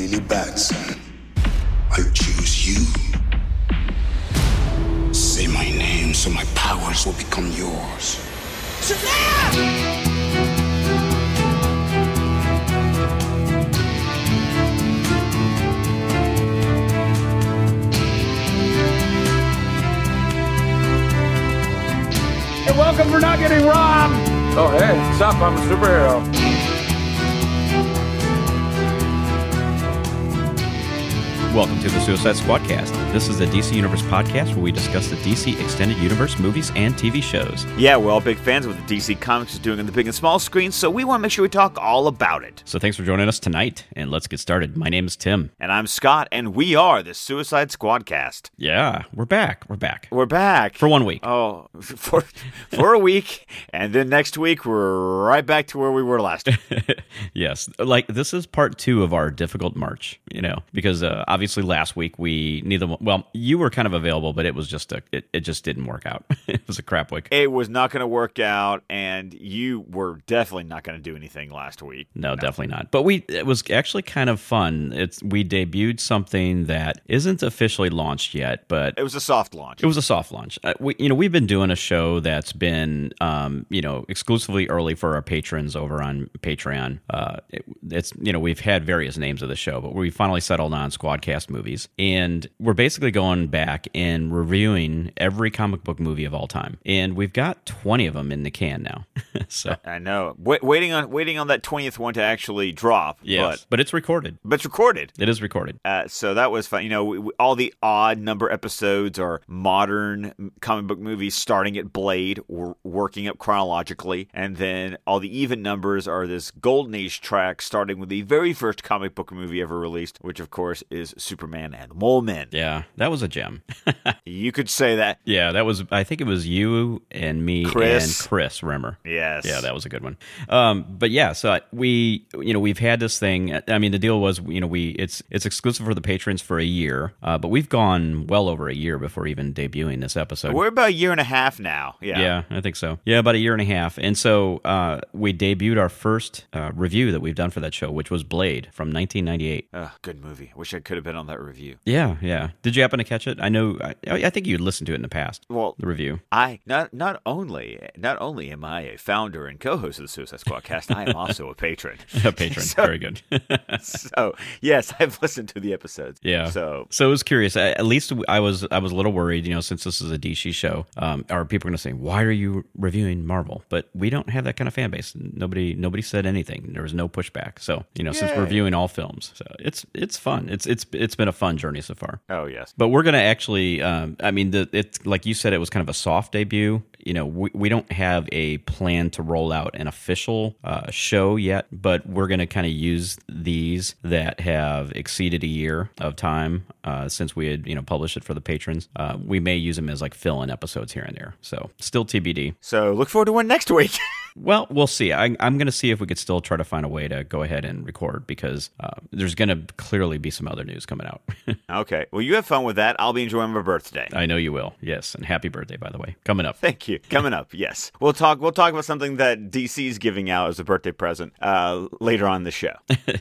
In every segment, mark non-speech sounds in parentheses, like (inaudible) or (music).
really bad, son, I choose you. Say my name so my powers will become yours. You're welcome for not getting robbed. Oh, hey, what's up? I'm a superhero. Welcome to the Suicide Squadcast. This is the DC Universe podcast where we discuss the DC Extended Universe movies and TV shows. Yeah, we're all big fans of what the DC Comics is doing on the big and small screen, so we want to make sure we talk all about it. So thanks for joining us tonight, and let's get started. My name is Tim. And I'm Scott, and we are the Suicide Squadcast. Yeah, we're back. We're back. We're back For one week. Oh, (laughs) for for a week, and then next week we're right back to where we were last. week. (laughs) yes, like this is part two of our difficult March, you know, because uh, obviously last week we neither, well, you were kind of available, but it was just a, it, it just didn't work out. (laughs) it was a crap week. It was not going to work out, and you were definitely not going to do anything last week. No, definitely not. But we it was actually kind of fun. It's we debuted something that isn't officially launched yet, but It was a soft launch. It was a soft launch. Uh, we, you know, we've been doing a show that's been, um, you know, exclusively early for our patrons over on Patreon. Uh, it, it's, you know, we've had various names of the show, but we finally settled on Squadcast movies, and we're basically going back and reviewing every comic book movie of all time, and we've got twenty of them in the can now. (laughs) so I know. Wait, waiting on waiting on that twentieth one to actually drop. yes, but, but it's recorded. but it's recorded. It is recorded. Uh, so that was fun. You know, we, we- all the odd number episodes are modern comic book movies starting at Blade, w- working up chronologically, and then all the even numbers are this golden age track starting with the very first comic book movie ever released, which of course is Superman and the Mole Men. Yeah, that was a gem. (laughs) You could say that. yeah, that was. I think it was you and me Chris. and Chris. Remember? Yes. Yeah, that was a good one. Um, but yeah, so we, you know, we've had this thing. I mean, the deal was, you know, we it's it's exclusive for the patrons for a year, uh, but we've gone well over a year before even debuting this episode. We're about a year and a half now. Yeah. yeah, I think so. Yeah, about a year and a half. And so uh, we debuted our first uh, review that we've done for that show, which was Blade from 1998. Ugh, good movie. Wish I could have been on that review. Yeah, yeah. Did you happen to catch it? I know. I, I think you'd listened to it in the past. Well, The review. I not not only not only am I a founder and co-host of the Suicide Squad cast, I am (laughs) also a patron. (laughs) A patron. (laughs) So- Very good. so yes, I've listened to the episodes. Yeah. So so I was curious. I- At least I was I was a little worried, you know, since this is a DC show. Um, are people going to say, "Why are you reviewing Marvel?" But we don't have that kind of fan base. Nobody nobody said anything. There was no pushback. So you know, since we're reviewing all films, so it's it's fun. It's it's it's been a fun journey so far. oh yes. But we're gonna actually. Um, I mean, the it's like you said, it was kind of a soft debut. You know, we, we don't have a plan to roll out an official uh, show yet, but we're gonna kind of use these that have exceeded a year of time uh, since we had you know published it for the patrons. Uh, we may use them as like fill-in episodes here and there. So still TBD. So look forward to one next week. (laughs) Well, we'll see. I, I'm going to see if we could still try to find a way to go ahead and record because uh, there's going to clearly be some other news coming out. (laughs) okay. Well, you have fun with that. I'll be enjoying my birthday. I know you will. Yes, and happy birthday, by the way, coming up. Thank you. Coming up, (laughs) yes, we'll talk. We'll talk about something that DC's giving out as a birthday present uh, later on the show.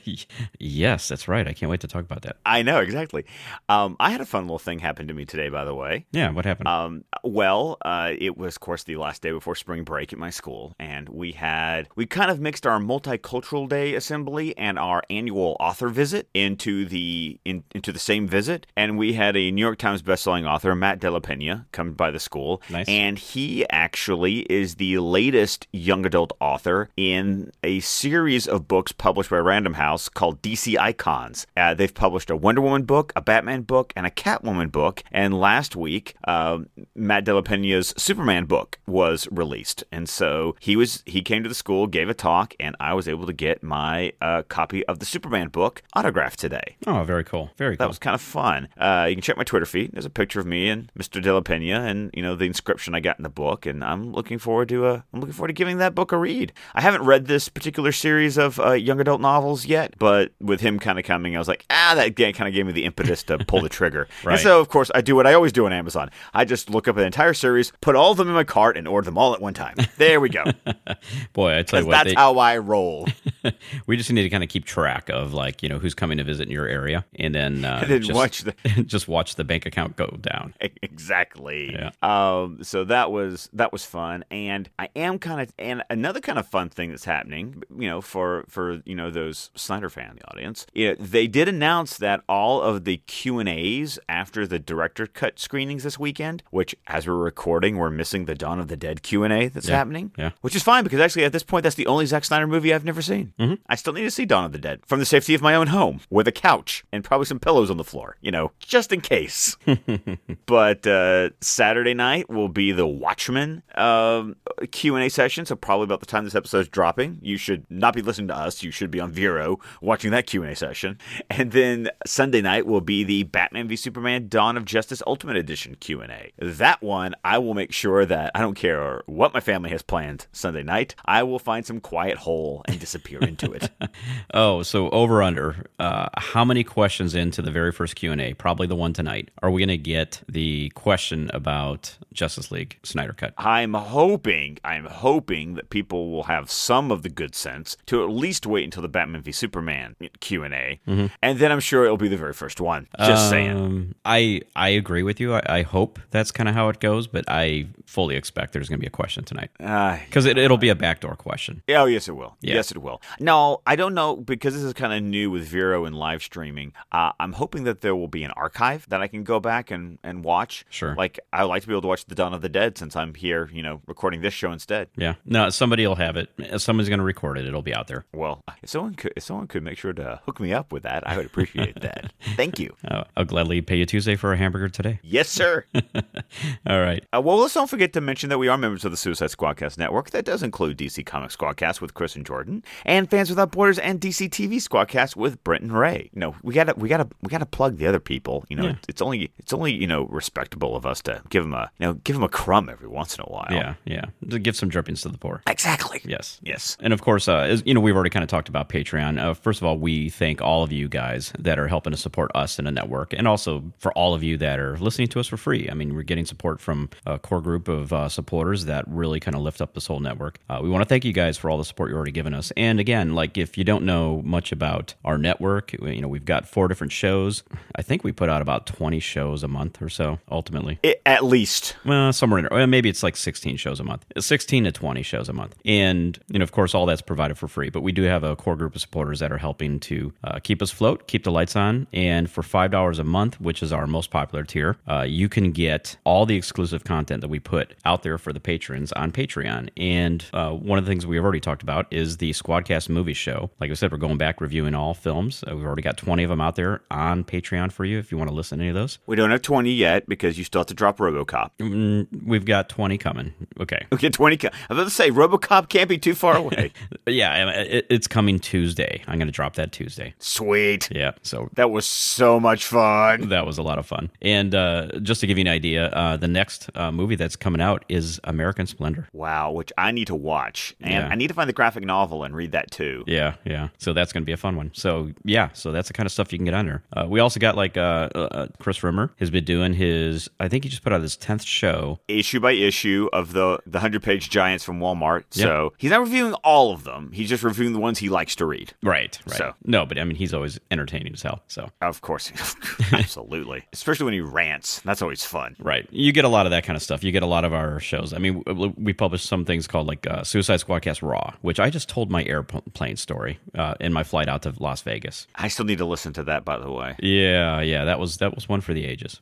(laughs) yes, that's right. I can't wait to talk about that. I know exactly. Um, I had a fun little thing happen to me today, by the way. Yeah, what happened? Um, well, uh, it was, of course, the last day before spring break at my school, and we had we kind of mixed our multicultural day assembly and our annual author visit into the in, into the same visit, and we had a New York Times bestselling author, Matt De La Pena, come by the school, Nice. and he actually is the latest young adult author in a series of books published by Random House called DC Icons. Uh, they've published a Wonder Woman book, a Batman book, and a Catwoman book. And last week, um, Matt De La Pena's Superman book was released, and so he was he came to the school, gave a talk, and I was able to get my uh, copy of the Superman book autographed today. oh, very cool. Very cool. That cool. was kind of fun. Uh, you can check my Twitter feed. There's a picture of me and Mr. De La Pena, and you know the inscription I got in the book. And I'm looking forward to uh, I'm looking forward to giving that book a read. I haven't read this particular series of uh, young adult novels yet, but with him kind of coming, I was like, ah, that kind of gave me the impetus to pull the trigger. (laughs) Right. And so, of course, I do what I always do on Amazon. I just look up an entire series, put all of them in my cart, and order them all at one time. There we go. (laughs) Boy, I tell you what, That's they- how I roll. (laughs) we just need to kind of keep track of like you know who's coming to visit in your area, and then uh, (laughs) And then just, watch the- just watch the bank account go down. exactly. Yeah. Um. So that was that was fun, and I am kind of and another kind of fun thing that's happening. You know, for for you know those Snyder fan the audience, know, they did announce that all of the Q and A's after the director cut screenings this weekend, which as we're recording, we're missing the Dawn of the Dead Q and A that's Yeah. happening. Yeah. Which is fine because actually at this point that's the only Zack Snyder movie I've never seen. Mm-hmm. I still need to see Dawn of the Dead from the safety of my own home with a couch and probably some pillows on the floor. You know, just in case. (laughs) but uh, Saturday night will be the Watchmen um, Q and A session. So probably about the time this episode is dropping, you should not be listening to us. You should be on Vero watching that Q and A session. And then Sunday night will be the Batman v Superman: Dawn of Justice Ultimate Edition Q and A. That one, I will make sure that I don't care what my family has planned Sunday night. I will find some quiet hole and disappear into it. (laughs) Oh, so over under. Uh, how many questions into the very first Q and A? Probably the one tonight. Are we going to get the question about Justice League Snyder Cut? I'm hoping, I'm hoping that people will have some of the good sense to at least wait until the Batman v Superman Q and A, and then I'm sure it'll be the very first one. Just saying. Um, I I agree with you. I, I hope that's kind of how it goes, but I fully expect there's going to be a question tonight Uh, because it, it'll be a backdoor question. Oh yes, it will. Yeah. Yes, it will. No, I don't know because this is kind of new with Vero and live streaming. Uh, I'm hoping that there will be an archive that I can go back and, and watch. Sure. Like I would like to be able to watch the Dawn of the Dead since I'm here, you know, recording this show instead. Yeah, no, somebody will have it. Someone's going to record it. It'll be out there. Well, if someone could, if someone could make sure to hook me up with that, I would appreciate that. (laughs) Thank you. Uh, I'll gladly pay you Tuesday for a hamburger today. Yes, sir. (laughs) (laughs) All right. Uh, well, let's don't forget to mention that we are members of the Suicide Squadcast Network. That does include DC Comics Squadcast with Chris and Jordan, and Fans Without Borders and DC TV Squadcast with Brent and Ray. You know, we gotta, we gotta, we gotta plug the other people. You know, Yeah. it's only, it's only, you know, respectable of us to give them a, you know, give them a crumb every once in a while. Yeah, yeah. To give some drippings to the poor. exactly. Yes. Yes. And of course, uh, as, you know, we've already kind of talked about Patreon. Uh, first of all, we thank all of you guys that are helping to support us in the network, and also for all of you that are listening to us for free. I mean, we're getting support from a core group of uh, supporters that really kind of lift up this whole network. Uh, we want to thank you guys for all the support you've already given us. And again, like if you don't know much about our network, you know, we've got four different shows. I think we put out about 20 shows a month or so, ultimately. It, at least. Well, somewhere in there. Well, maybe it's like 16 shows a month, 16 to 20 shows a month. And, you know, of course, all that's provided for free. But we do have a core group of supporters that are helping to uh, keep us float, keep the lights on. And for $5 a month, which is our most popular tier, uh, you can get all the exclusive content that we put out there for the patrons on Patreon. And uh, one of the things we've already talked about is the Squadcast movie show. Like I said, we're going back reviewing all films. Uh, we've already got 20 of them out there on Patreon for you if you want to listen to any of those. We don't have 20 yet because you still have to drop RoboCop. Mm, we've got 20 coming. Okay. We get 20. co- I was about to say RoboCop can't be too far (laughs) away. Yeah, it, it's coming Tuesday. I'm going to drop that Tuesday. Sweet. Yeah, so That was so much fun. that was a lot of fun. And uh, just to give you an idea, uh, the next uh, movie that's coming out is American Splendor. Wow, which I need to watch. And Yeah. I need to find the graphic novel and read that too. Yeah, yeah. So that's going to be a fun one. So yeah, so that's the kind of stuff you can get under. Uh, we also got like uh, uh, Chris Rimmer has been doing his. I think he just put out his tenth show. Issue by issue of the the 100 page giants from Walmart. So he's not reviewing all of them. He's just reviewing the ones he likes to read. Right, right. So- no, but I mean he's always entertaining as hell. So Of course. (laughs) Absolutely. Especially when he rants. That's always fun. Right. You get a lot of that kind of stuff. You get a lot of our shows. I mean, we publish some things called like uh, Suicide Squadcast Raw, which I just told my airplane story uh, in my flight out to Las Vegas. I still need to listen to that, by the way. Yeah, yeah, that was that was one for the ages.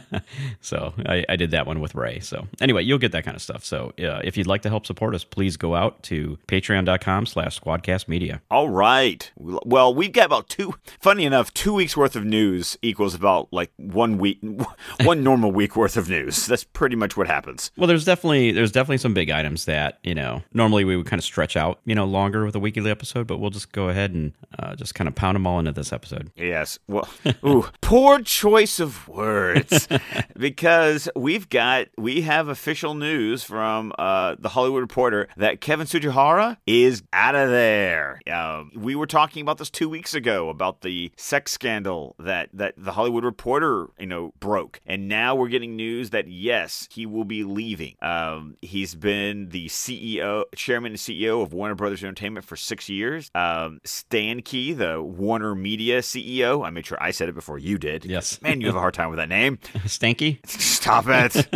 (laughs) so I, I did that one with Ray. So anyway, you'll get that kind of stuff. So uh, if you'd like to help support us, please go out to patreon.com slash squadcast media. All right. Well, we've got about two, funny enough, two weeks worth of news equals about like one week, (laughs) one normal week worth of news. (laughs) That's pretty much what happens. Well, there's definitely there's definitely some big items that you know normally we would kind of stretch out you know longer with a weekly episode, but we'll just go ahead and uh, just kind of pound them all into this episode. Yes. Well, (laughs) ooh, poor choice of words (laughs) because we've got we have official news from uh, the Hollywood Reporter that Kevin Tsujihara is out of there. Um, we were talking about this two weeks ago about the sex scandal that that the Hollywood Reporter you know broke, and now we're getting news news that yes, he will be leaving. Um, he's been the CEO, chairman and CEO of Warner Brothers Entertainment for six years. Um, Stankey, the Warner Media CEO, I made sure I said it before you did. Yes. Man, you have a hard time with that name. (laughs) Stanky. Stop it.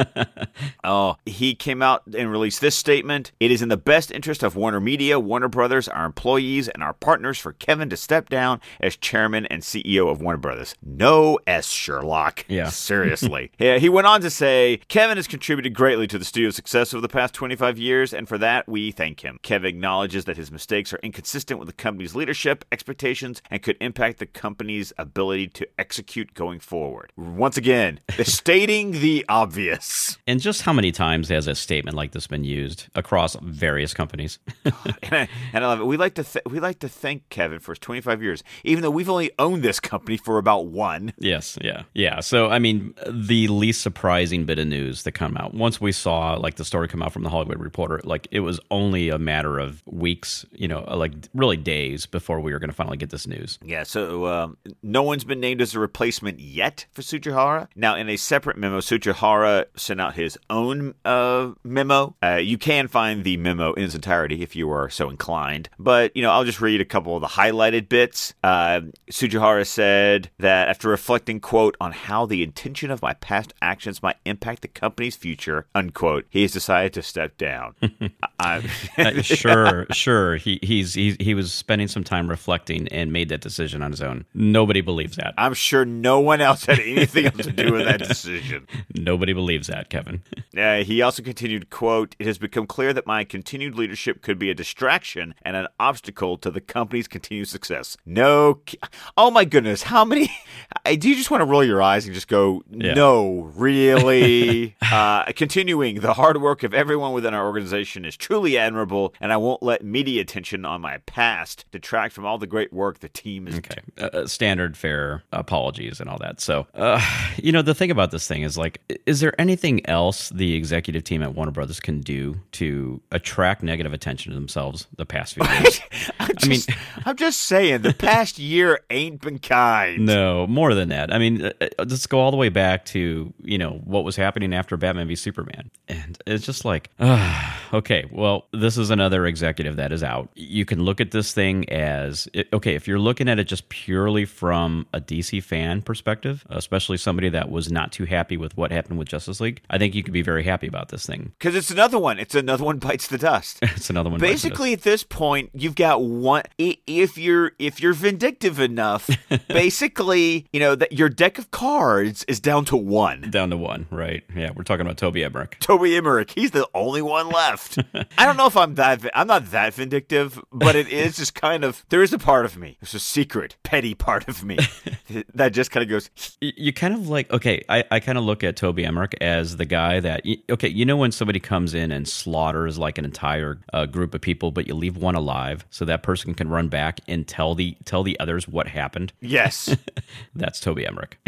(laughs) oh, he came out and released this statement. It is in the best interest of Warner Media, Warner Brothers, our employees, and our partners for Kevin to step down as chairman and CEO of Warner Brothers. No S. Sherlock. Yeah. Seriously. (laughs) yeah, he went on to say Kevin has contributed greatly to the studio's success over the past 25 years, and for that, we thank him. Kevin acknowledges that his mistakes are inconsistent with the company's leadership expectations and could impact the company's ability to execute going forward. Once again, (laughs) stating the obvious. And just how many times has a statement like this been used across various companies? (laughs) and, I, and I love it. We like to th- we like to thank Kevin for his 25 years, even though we've only owned this company for about one. yes, yeah, yeah. So I mean, the least surprising bit of news that come out once we saw like the story come out from the Hollywood Reporter, like it was only a matter of weeks, you know, like really days before we were going to finally get this news. Yeah, so um, no one's been named as a replacement yet for Tsujihara. Now, in a separate memo, Tsujihara sent out his own uh, memo. Uh, you can find the memo in its entirety if you are so inclined. But, you know, I'll just read a couple of the highlighted bits. Uh, Tsujihara said that after reflecting, quote, on how the intention of my past actions might impact the company's future, unquote, he has decided to step down. (laughs) Uh, sure, sure. He he's he, he was spending some time reflecting and made that decision on his own. Nobody believes that. I'm sure no one else had anything else to do with that (laughs) decision. Nobody believes that, Kevin. Uh, he also continued, quote, It has become clear that my continued leadership could be a distraction and an obstacle to the company's continued success. No. Oh my goodness. How many? (laughs) Do you just want to roll your eyes and just go, Yeah. no, really? Uh, continuing, the hard work of everyone within our organization is truly admirable, and I won't let media attention on my past detract from all the great work the team is Okay. Uh, uh, standard fare apologies and all that. So, uh, you know, the thing about this thing is like, is there anything else the executive team at Warner Brothers can do to attract negative attention to themselves the past few (laughs) years? I'm just, I am just saying, the past (laughs) year ain't been kind. No, more than that. I mean, uh, uh, let's go all the way back to you know what was happening after Batman v Superman, and it's just like, ah, (sighs) okay, well, this is another executive that is out. You can look at this thing as okay if you're looking at it just purely from a DC fan perspective, especially somebody that was not too happy with what happened with Justice League. I think you could be very happy about this thing. Because it's another one. It's another one bites the dust. (laughs) It's another one. bites the dust. Basically, at this point, you've got one. If you're if you're vindictive enough, (laughs) basically, you know that your deck of cards is down to one. down to one, right? Yeah, we're talking about Toby Emmerich. (laughs) Toby Emmerich, he's the only one left. (laughs) I don't know if I'm that. I'm not that vindictive, but it is just kind of. There is a part of me. it's a secret, petty part of me (laughs) that just kind of goes. You kind of like okay i, I kind of look at toby emmerich as the guy that okay you know when somebody comes in and slaughters like an entire uh, group of people but you leave one alive so that person can run back and tell the tell the others what happened Yes, that's toby emmerich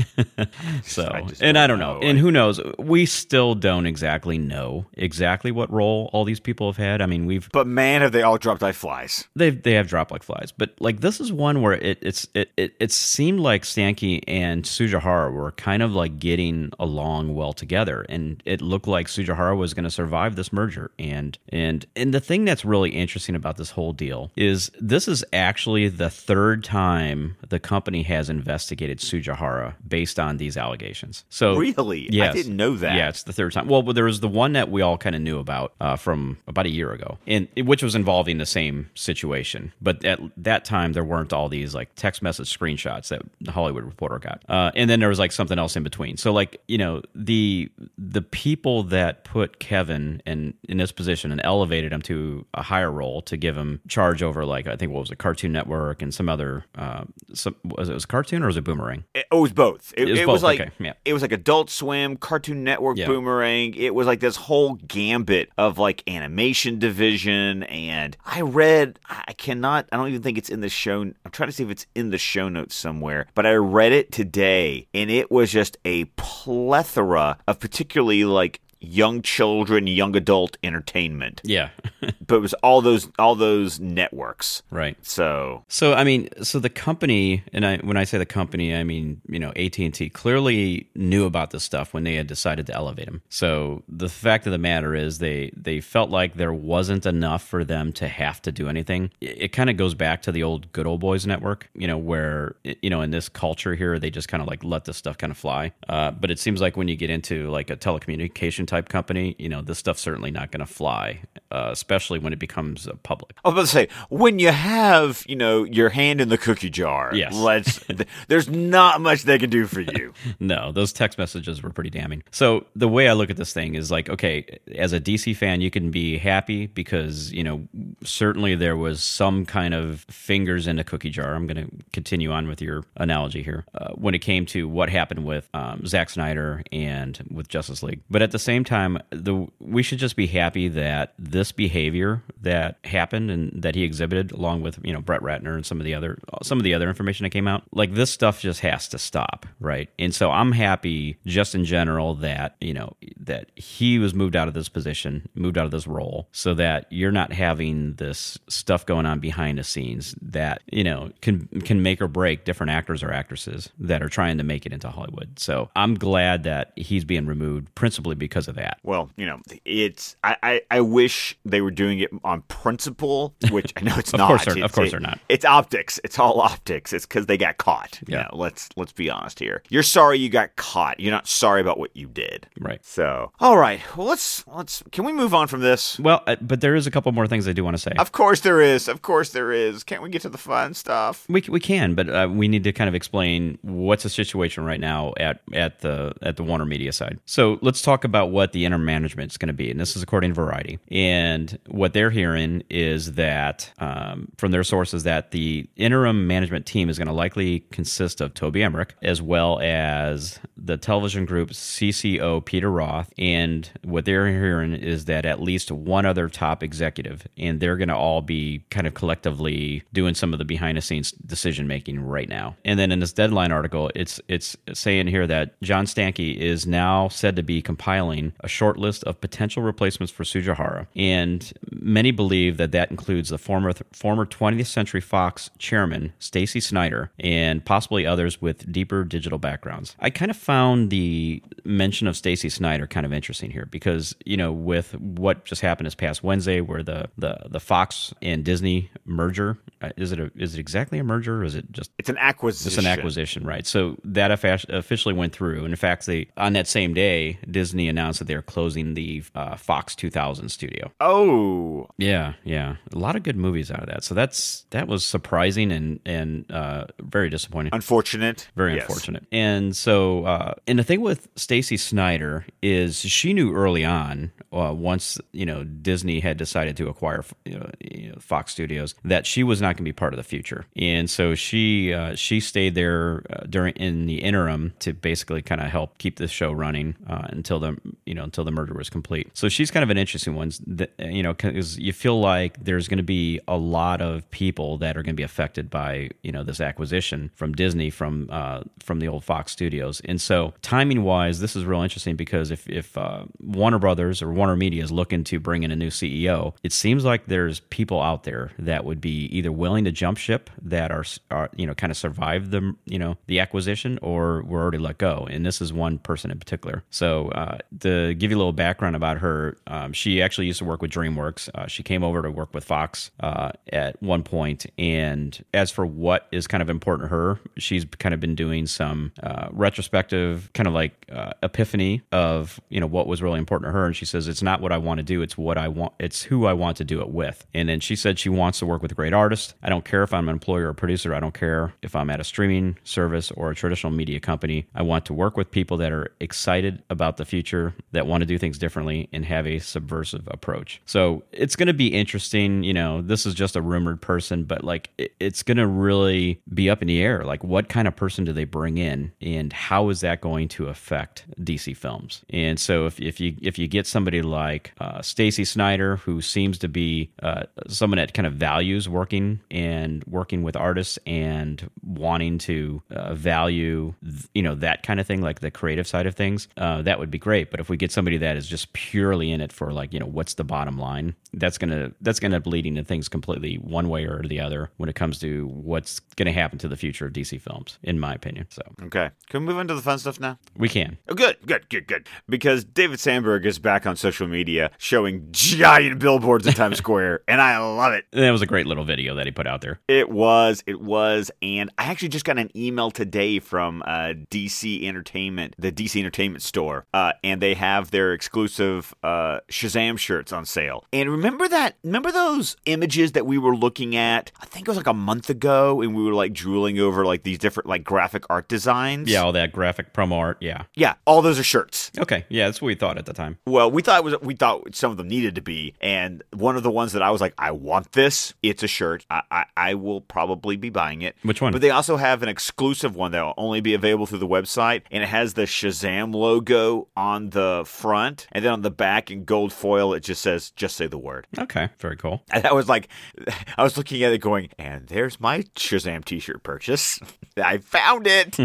so I and i don't know. know. and who knows we still don't exactly know exactly what role all these people have had i mean we've but man, have they all dropped like flies. they they have dropped like flies, but like this is one where it it's it it, it seemed like Stanky and Tsujihara were kind of like getting along well together, and it looked like Tsujihara was going to survive this merger. And and and the thing that's really interesting about this whole deal is this is actually the third time the company has investigated Tsujihara based on these allegations. So Really? I yes. didn't know that. Yeah, it's the third time. Well, there was the one that we all kind of knew about uh, from about a year ago, and which was involving the same situation. But at that time, there weren't all these like text message screenshots that the Hollywood Reporter got, uh, and then there was like something else in between. So like you know the the people that put Kevin in in this position and elevated him to a higher role to give him charge over like I think what was it Cartoon Network and some other uh, some was it was it Cartoon or was it Boomerang? It, oh, it was both. It, It was it was both, like okay, yeah. it was like Adult Swim, Cartoon Network, Yeah. Boomerang. It was like this whole gambit of like animation division. And I read, I cannot, I don't even think it's in the show. I'm trying to see if it's in the show notes somewhere, but I read it today, and it was just a plethora of particularly like young children, young adult entertainment. Yeah. (laughs) but it was all those all those networks. right. So So I mean, so the company, and I when I say the company, I mean you know AT and T clearly knew about this stuff when they had decided to elevate him. So the fact of the matter is, they they felt like there wasn't enough for them to have to do anything. It, it kind of goes back to the old good old boys network, you know, where you know in this culture here they just kind of like let this stuff kind of fly. Uh, but it seems like when you get into like a telecommunication type company, you know, this stuff's certainly not going to fly, uh, especially when it becomes uh, public. I was about to say, when you have, you know, your hand in the cookie jar, Yes. let's (laughs) th- there's not much they can do for you. (laughs) No, those text messages were pretty damning. So the way I look at this thing is like, okay, as a DC fan, you can be happy because you know certainly there was some kind of fingers in a cookie jar. I'm going to continue on with your analogy here uh, when it came to what happened with um, Zack Snyder and with Justice League. But at the same time, the we should just be happy that this behavior that happened and that he exhibited, along with you know Brett Ratner and some of the other some of the other information that came out, like this stuff just has to stop, right? And so I'm happy just in general that you know that he was moved out of this position, moved out of this role, so that you're not having this stuff going on behind the scenes that you know can can make or break different actors or actresses that are trying to make it into Hollywood. So I'm glad that he's being removed, principally because that. Well, you know, it's I, I, I wish they were doing it on principle, which I know it's (laughs) Of not. course they're- of It's- course it- they're not. It's optics. It's all optics. It's because they got caught. Yeah. Yeah. let's let's be honest here. You're sorry you got caught. You're not sorry about what you did. Right. So, all right. Well, let's let's. Can we move on from this? Well, uh, but there is a couple more things I do want to say. Of course there is. Of course there is. Can't we get to the fun stuff? We, we can, but uh, we need to kind of explain what's the situation right now at, at the at the Warner Media side. So let's talk about what the interim management is going to be, and this is according to Variety. And what they're hearing is that um, from their sources that the interim management team is going to likely consist of Toby Emmerich as well as the television group CCO Peter Roth. And what they're hearing is that at least one other top executive, and they're going to all be kind of collectively doing some of the behind the scenes decision making right now. And then in this deadline article, it's it's saying here that John Stankey is now said to be compiling a short list of potential replacements for Tsujihara, and many believe that that includes the former former 20th Century Fox chairman Stacey Snider and possibly others with deeper digital backgrounds. I kind of found the mention of Stacey Snider kind of interesting here because you know with what just happened this past Wednesday, where the the the Fox and Disney merger uh, is it a, is it exactly a merger or is it just It's an acquisition. it's an acquisition, right? So that officially went through. And in fact, they on that same day, Disney announced that they're closing the uh, Fox 2000 studio. Oh, Yeah, yeah, a lot of good movies out of that. So that's that was surprising and and uh, very disappointing. unfortunate. Very Yes. unfortunate. And so, uh, and the thing with Stacey Snider is she knew early on, uh, once you know Disney had decided to acquire you know, you know, Fox Studios, that she was not going to be part of the future. And so she uh, she stayed there uh, during in the interim to basically kind of help keep the show running uh, until the you know until the murder was complete. So she's kind of an interesting one, that, you know, because you feel like there's going to be a lot of people that are going to be affected by you know this acquisition from Disney from uh, from the old Fox Studios. And so timing wise, this is real interesting because if if uh, Warner Brothers or Warner Media is looking to bring in a new CEO, it seems like there's people out there that would be either willing to jump ship that are are you know kind of survive the you know the acquisition or were already let go. And this is one person in particular. So uh, to give you a little background about her, um, she actually used to work with DreamWorks. Uh, she came over to work with Fox uh, at one point. and as for what is kind of important to her, she's kind of been doing some uh, retrospective, kind of like uh, epiphany of you know what was really important to her. And she says it's not what I want to do; it's what I want. It's who I want to do it with. And then she said she wants to work with great artists. I don't care if I'm an employer or producer. I don't care if I'm at a streaming service or a traditional media company. I want to work with people that are excited about the future, that want to do things differently, and have a subversive approach. So it's going to be interesting. You know, this is just a rumored person, but like it, it's going to really be up in the air. Like, what kind of person do they bring in, and how is that going to affect DC films? And so if, if you if you get somebody like uh, Stacey Snider, who seems to be uh, someone that kind of values working and working with artists and wanting to uh, value you know that kind of thing, like the creative side of things, uh, that would be great. But if we get somebody that is just purely in it for like, you know, what's the bottom line, that's gonna that's gonna end up leading to things completely one way or the other when it comes to what's gonna happen to the future of DC films, in my opinion. So Okay. Can we move on to the fun stuff now? we can. Oh, good, good, good, good. Because David Sandberg is back on social media showing giant billboards in Times (laughs) Square, and I love it. That was a great little video that he put out there. It was, it was, and I actually just got an email today from uh, DC Entertainment, the DC Entertainment store, uh, and they have their exclusive uh, Shazam shirts on sale. And remember that? Remember those images that we were looking at? I think it was like a month ago, and we were like drooling over like these different like graphic art designs. Yeah, all that graphic promo art. Yeah. yeah, all those are shirts. Okay. Yeah, that's what we thought at the time. Well, we thought it was we thought some of them needed to be, and one of the ones that I was like, I want this. It's a shirt. I I, I will probably be buying it. Which one? But they also have an exclusive one that will only be available through the website, and it has the Shazam logo on the front, and then on the back in gold foil, it just says, "Just say the word." Okay. Very cool. (laughs) And I was like, (laughs) I was looking at it, going, and there's my Shazam T-shirt purchase. (laughs) I found it.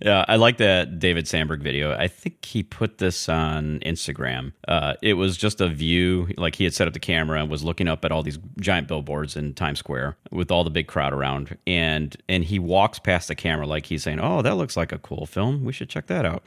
Yeah, I like that David Sandberg video. I think he put this on Instagram. Uh, it was just a view, like he had set up the camera and was looking up at all these giant billboards in Times Square with all the big crowd around, and and he walks past the camera like he's saying, "Oh, that looks like a cool film. We should check that out."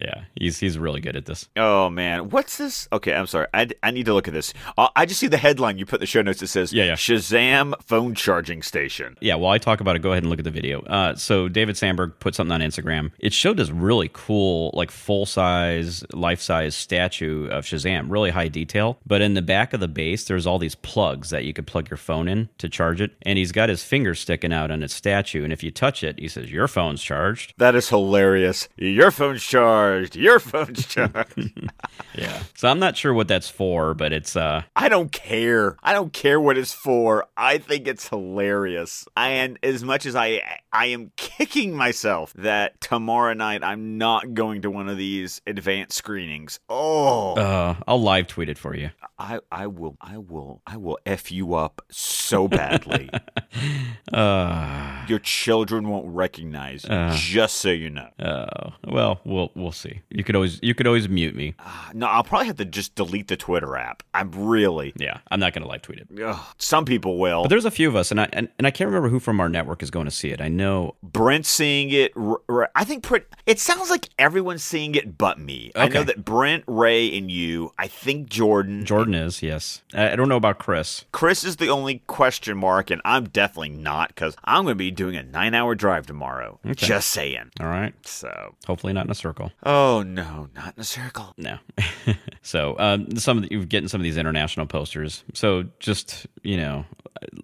yeah, he's he's really good at this. Oh man, what's this? Okay, I'm sorry. I, I need to look at this. Uh, I just see the headline you put in the show notes. It says Yeah, yeah. Shazam phone charging station. Yeah, while I talk about it, go ahead and look at the video. Uh, so David Sandberg put something on Instagram. It showed this really cool, like full size, life size statue of Shazam, really high detail. But in the back of the base, there's all these plugs that you could plug your phone in to charge it. And he's got his finger sticking out on his statue. And if you touch it, he says, Your phone's charged. That is hilarious. Your phone's charged. Your phone's (laughs) charged. (laughs) Yeah. So I'm not sure what that's for, but it's uh I don't care. I don't care what it's for. I think it's hilarious. And as much as I I am kicking myself that tomorrow night I'm not going to one of these advanced screenings. Oh, uh I'll live tweet it for you. I I will I will I will f you up so badly. (laughs) Uh Your children won't recognize. just so you know. uh well, we'll we'll see. You could always you could always mute me. No, I'll probably have to just delete the Twitter app. I'm really. Yeah, I'm not going to live tweet it. Ugh, some people will. But there's a few of us, and I and, and I can't remember who from our network is going to see it. I know. Brent's seeing it. R- R- I think pre- it sounds like everyone's seeing it but me. I know that Brent, Ray, and you. I think Jordan. Jordan is yes. I, I don't know about Chris. Chris is the only question mark, and I'm definitely not because I'm going to be doing a nine hour drive tomorrow. Just saying. All right. So, Hopefully not in a circle. oh no, not in a circle. No. (laughs) so um, some of the, you're getting some of these international posters. So just you know,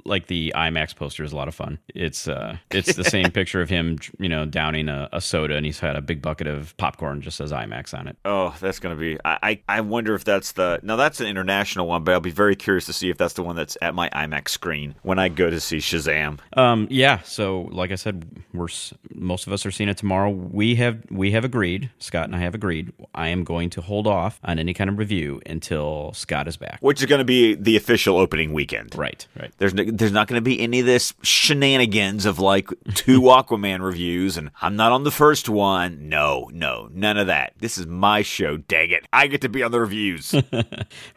like the IMAX poster is a lot of fun. It's uh, it's the same (laughs) picture of him, you know, downing a, a soda, and he's had a big bucket of popcorn, just says IMAX on it. Oh, that's going to be. I, I wonder if that's the. No, that's an international one, but I'll be very curious to see if that's the one that's at my IMAX screen when I go to see Shazam. Um, yeah. So, like I said, we're most of us are seeing it tomorrow. We have we have agreed. Scott and I have agreed. I am going to hold off on any kind review until Scott is back. which is going to be the official opening weekend. Right. Right. There's no, there's not going to be any of this shenanigans of like two (laughs) Aquaman reviews and I'm not on the first one. No, no, none of that. This is my show. Dang it, I get to be on the reviews. (laughs)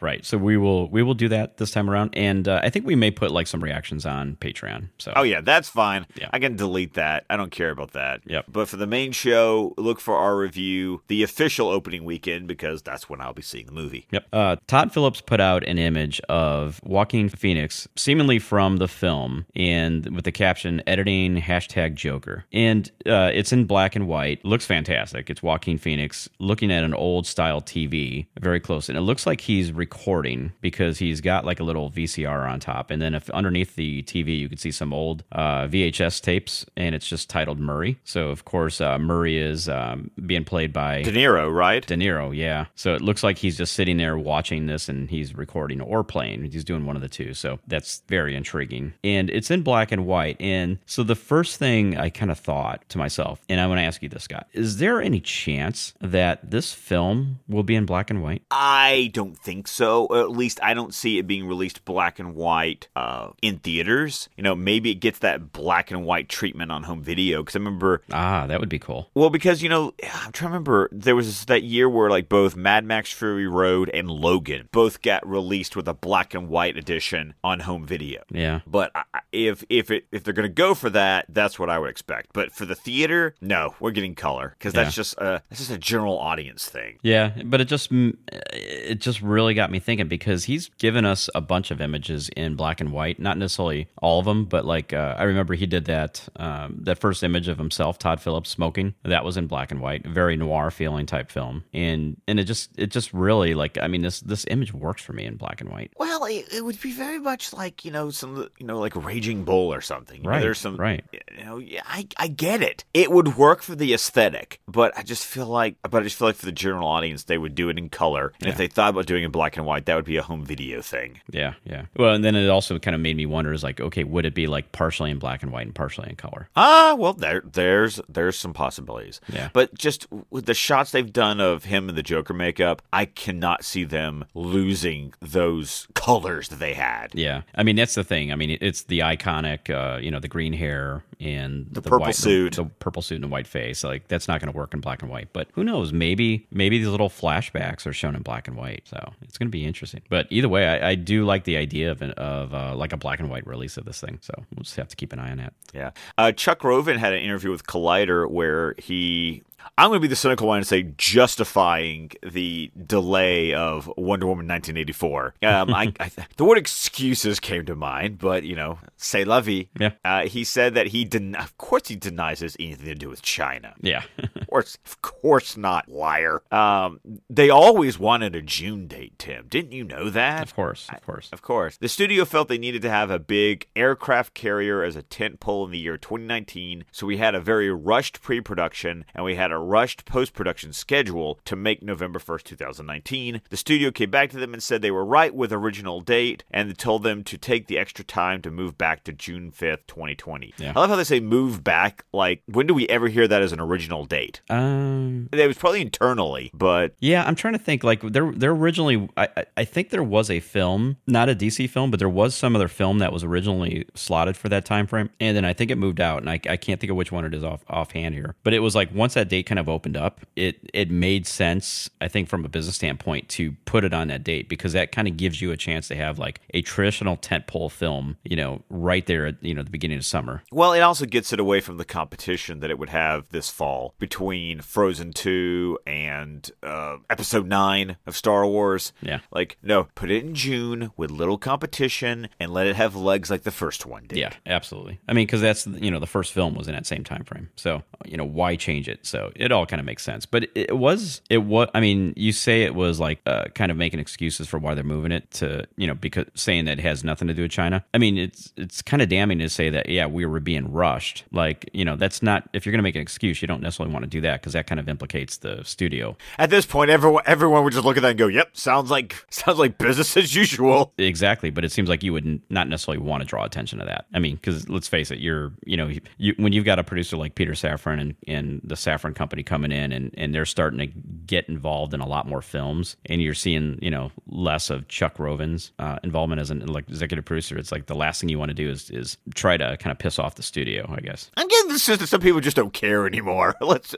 Right. So we will we will do that this time around, and uh, I think we may put like some reactions on Patreon. So oh yeah, that's fine. Yeah. I can delete that. I don't care about that. Yep. But for the main show, look for our review, the official opening weekend, because that's when I'll be seeing the movie. Yep. Uh, Todd Phillips put out an image of Joaquin Phoenix, seemingly from the film, and with the caption "editing hashtag Joker," and uh, it's in black and white. Looks fantastic. It's Joaquin Phoenix looking at an old style TV, very close, and it looks like he's recording because he's got like a little VCR on top, and then if underneath the TV you can see some old uh, VHS tapes, and it's just titled Murray. So of course uh, Murray is um, being played by De Niro, right? De Niro, yeah. So it looks like he's he's just sitting there watching this and he's recording or playing. He's doing one of the two. So that's very intriguing. And it's in black and white. And so the first thing I kind of thought to myself, and I'm going to ask you this, Scott, is there any chance that this film will be in black and white? I don't think so. Or at least I don't see it being released black and white uh, in theaters. You know, maybe it gets that black and white treatment on home video. Because I remember, Ah, that would be cool. well, because you know, I'm trying to remember. There was that year where like both Mad Max Fury Road and Logan both got released with a black and white edition on home video. Yeah. But I- if if it if they're gonna go for that, that's what I would expect. But for the theater, no, we're getting color because that's Yeah. just a that's just a general audience thing. Yeah, but it just mm, it just really got me thinking because he's given us a bunch of images in black and white, not necessarily all of them, but like uh, I remember he did that um, that first image of himself, Todd Phillips smoking, that was in black and white, very noir feeling type film, and and it just it just really like I mean this this image works for me in black and white. Well, it, it would be very much like you know some you know like Raging Bull or something. You know, Right, there's some right. You know, yeah, I I get it. It would work for the aesthetic, but I just feel like, but I just feel like for the general audience, they would do it in color. And if they thought about doing it in black and white, that would be a home video thing. Yeah, yeah. Well, and then it also kind of made me wonder: is like, okay, would it be like partially in black and white and partially in color? Ah, well, there, there's, there's some possibilities. Yeah. But just with the shots they've done of him in the Joker makeup, I cannot see them losing those colors that they had. Yeah, I mean that's the thing. I mean it's the iconic, uh, you know, the green hair and the, purple white, suit. the, the purple suit and the white face. Like that's not going to work in black and white. But who knows? Maybe maybe these little flashbacks are shown in black and white. So it's going to be interesting. But either way, I, I do like the idea of an, of uh, like a black and white release of this thing. So we'll just have to keep an eye on that. Yeah. Uh, Chuck Roven had an interview with Collider where he. I'm going to be the cynical one and say justifying the delay of Wonder Woman 1984. Um, I, (laughs) I, the word excuses came to mind, but you know, say vie. Yeah. Uh, he said that he didn't. Of course, he denies this anything to do with China. Yeah, Of course, of course not, liar. Um, they always wanted a June date, Tim. Didn't you know that? of course, of course. Of course. The studio felt they needed to have a big aircraft carrier as a tent pole in the year 2019, so we had a very rushed pre production and we had a rushed post production schedule to make November 1st, 2019. The studio came back to them and said they were right with original date and told them to take the extra time to move back to June 5th, 2020. Yeah. I love how they say move back. Like, when do we ever hear that as an original date? Um, It was probably internally, but Yeah, I'm trying to think. Like there, there originally, I, I- think there was a film, not a DC film, but there was some other film that was originally slotted for that time frame, and then I think it moved out, and I, I can't think of which one it is off offhand here. But it was like once that date kind of opened up, it it made sense, I think, from a business standpoint, to put it on that date because that kind of gives you a chance to have like a traditional tentpole film, you know, right there at you know the beginning of summer. Well, it also gets it away from the competition that it would have this fall between Frozen 2 and uh, Episode 9 of Star Wars. Yeah. Like, no, put it in June with little competition and let it have legs like the first one did. Yeah, absolutely. I mean, because that's you know the first film was in that same time frame, so you know why change it? So it all kind of makes sense. But it was it was. I mean, you say it was like uh, kind of making excuses for why they're moving it to you know because saying that it has nothing to do with China. I mean, it's it's kind of damning to say that yeah we were being rushed. Like you know that's not if you're going to make an excuse, you don't necessarily want to do that because that kind of implicates the studio. At this point, everyone everyone would just look at that and go, "Yep, sounds like sounds like business as usual." Exactly, but it seems like you would not necessarily want to draw attention to that. I mean, because let's face it, you're you know you, when you've got a producer like Peter Safran and, and the Safran Company coming in and, and they're starting to get involved in a lot more films, and you're seeing you know less of Chuck Roven's uh, involvement as an executive producer. It's like the last thing you want to do is is try to kind of piss off the studio, I guess. I'm getting sense that some people just don't care anymore. (laughs) Let's.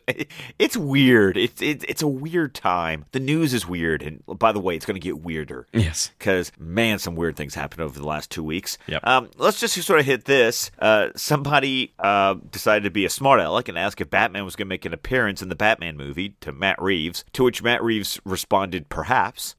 It's weird. It's it's it's a weird time. The news is weird, and by the way, it's going to get weirder. Yes. Because man, some weird things happened over the last two weeks. Yep. Um, let's just sort of hit this. Uh, somebody uh, decided to be a smart aleck and ask if Batman was going to make an appearance in the Batman movie to Matt Reeves. To which Matt Reeves responded, "Perhaps."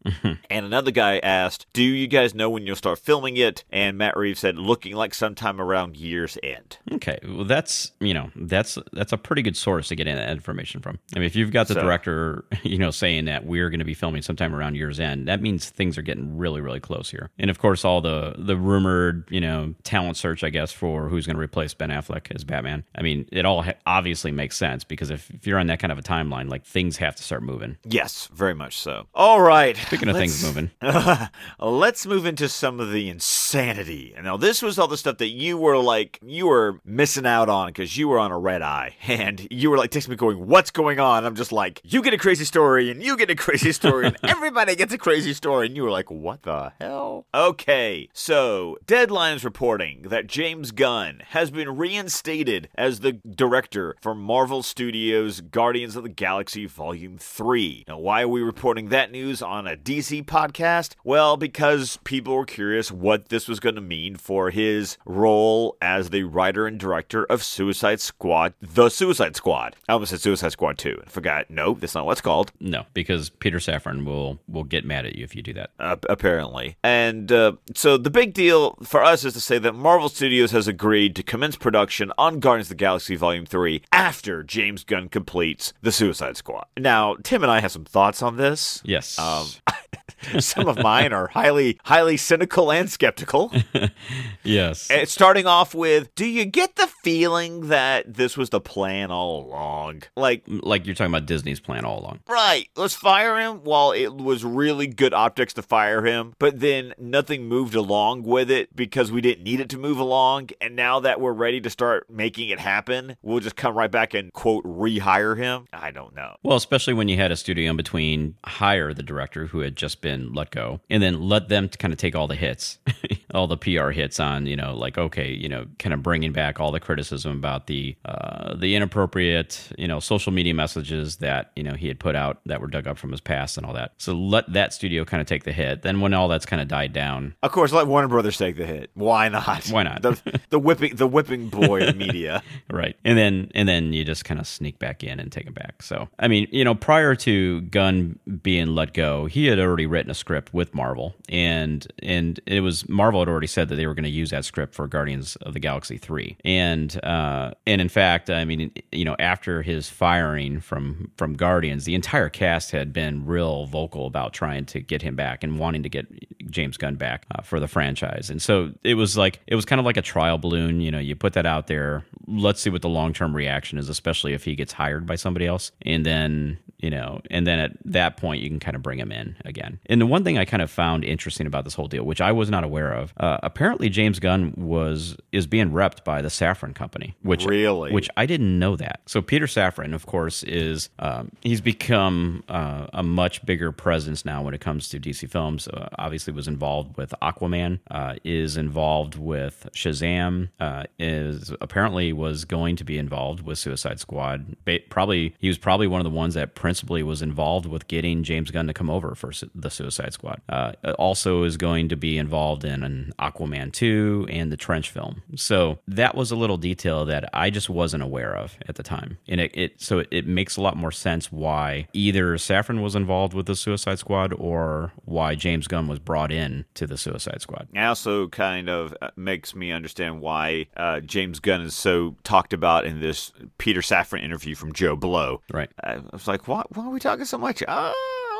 and another guy asked, "Do you guys know when you'll start filming it?" And Matt Reeves said, "Looking like sometime around year's end." Okay, well that's you know that's that's a pretty good source to get in. information from? I mean, if you've got the So- director, (laughs) you know, saying that we're going to be filming sometime around year's end, that means things are getting really, really close here. And of course, all the the rumored, you know, talent search, I guess, for who's going to replace Ben Affleck as Batman. I mean, it all ha- obviously makes sense because if, if you're on that kind of a timeline, like things have to start moving. Yes, very much so. All right. Speaking of things moving, (laughs) Let's move into some of the insanity. Now, this was all the stuff that you were like, you were missing out on because you were on a red eye. (laughs) And you were like texting me going, What's going on? I'm just like, You get a crazy story, and you get a crazy story, and (laughs) everybody gets a crazy story. And you were like, What the hell? Okay, so Deadline is reporting that James Gunn has been reinstated as the director for Marvel Studios' Guardians of the Galaxy Volume 3. Now, why are we reporting that news on a DC podcast? Well, because people were curious what this was going to mean for his role as the writer and director of Suicide Squad, The Suicide Squad. I almost said Suicide Squad 2. I forgot. No, that's not what it's called. no, because Peter Safran will will get mad at you if you do that. uh, apparently. And uh, so the big deal for us is to say that Marvel Studios has agreed to commence production on Guardians of the Galaxy Volume 3 after James Gunn completes The Suicide Squad. Now, Tim and I have some thoughts on this. Yes. Um, (laughs) (laughs) some of mine are highly, highly cynical and skeptical. (laughs) yes. It's starting off with Do you get the feeling that this was the plan all along? Like, mm, like you're talking about Disney's plan all along. Right. Let's fire him while it was really good optics to fire him, but then nothing moved along with it because we didn't need it to move along. And now that we're ready to start making it happen, we'll just come right back and quote rehire him. I don't know. Well, especially when you had a studio in between hire the director who had just been let go and then let them kind of take all the hits, (laughs) all the PR hits on, you know, like, okay, you know, kind of bringing back all the criticism about the, uh, the inappropriate, you know, social media messages that, you know, he had put out that were dug up from his past and all that. So let that studio kind of take the hit. Then when all that's kind of died down, Of course, let Warner Brothers take the hit. Why not? Why not? The, (laughs) the whipping, the whipping boy of media. (laughs) right and then and then you just kind of sneak back in and take him back so i mean you know prior to gunn being let go he had already written a script with marvel and and it was marvel had already said that they were going to use that script for guardians of the galaxy 3 and uh and in fact i mean you know after his firing from from guardians the entire cast had been real vocal about trying to get him back and wanting to get james gunn back uh, for the franchise. And so it was like it was kind of like a trial balloon you know you put that out there. Let's see what the long-term reaction is especially if he gets hired by somebody else. And then you know and then at that point you can kind of bring him in again. And the one thing i kind of found interesting about this whole deal which i was not aware of uh, apparently james gunn was is being repped by the Safran company which Really? which i didn't know that. So peter Safran of course is um, he's become uh, a much bigger presence now when it comes to dc films. Uh, obviously was involved with aquaman uh, is involved with shazam uh, is apparently was going to be involved with suicide squad. Ba- probably he was probably one of the ones that principally was involved with getting james gunn to come over for the suicide squad. Uh, also is going to be involved in an aquaman 2 and the trench film so that was a little detail that i just wasn't aware of at the time and it, it so it, makes a lot more sense why either Safran was involved with the suicide squad or why james gunn was brought in to the suicide squad It also kind of uh, makes me understand why uh, James Gunn is so talked about in this Peter Safran interview from Joe Blow. right I was like, why, why are we talking so much? Ah,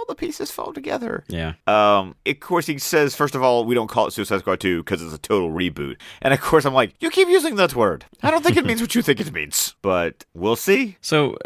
the pieces fall together. yeah Um, of course, he says, first of all, we don't call it Suicide Squad 2 because it's a total reboot. And of course, I'm like, you keep using that word. I don't think it means what you think it means. But we'll see. So,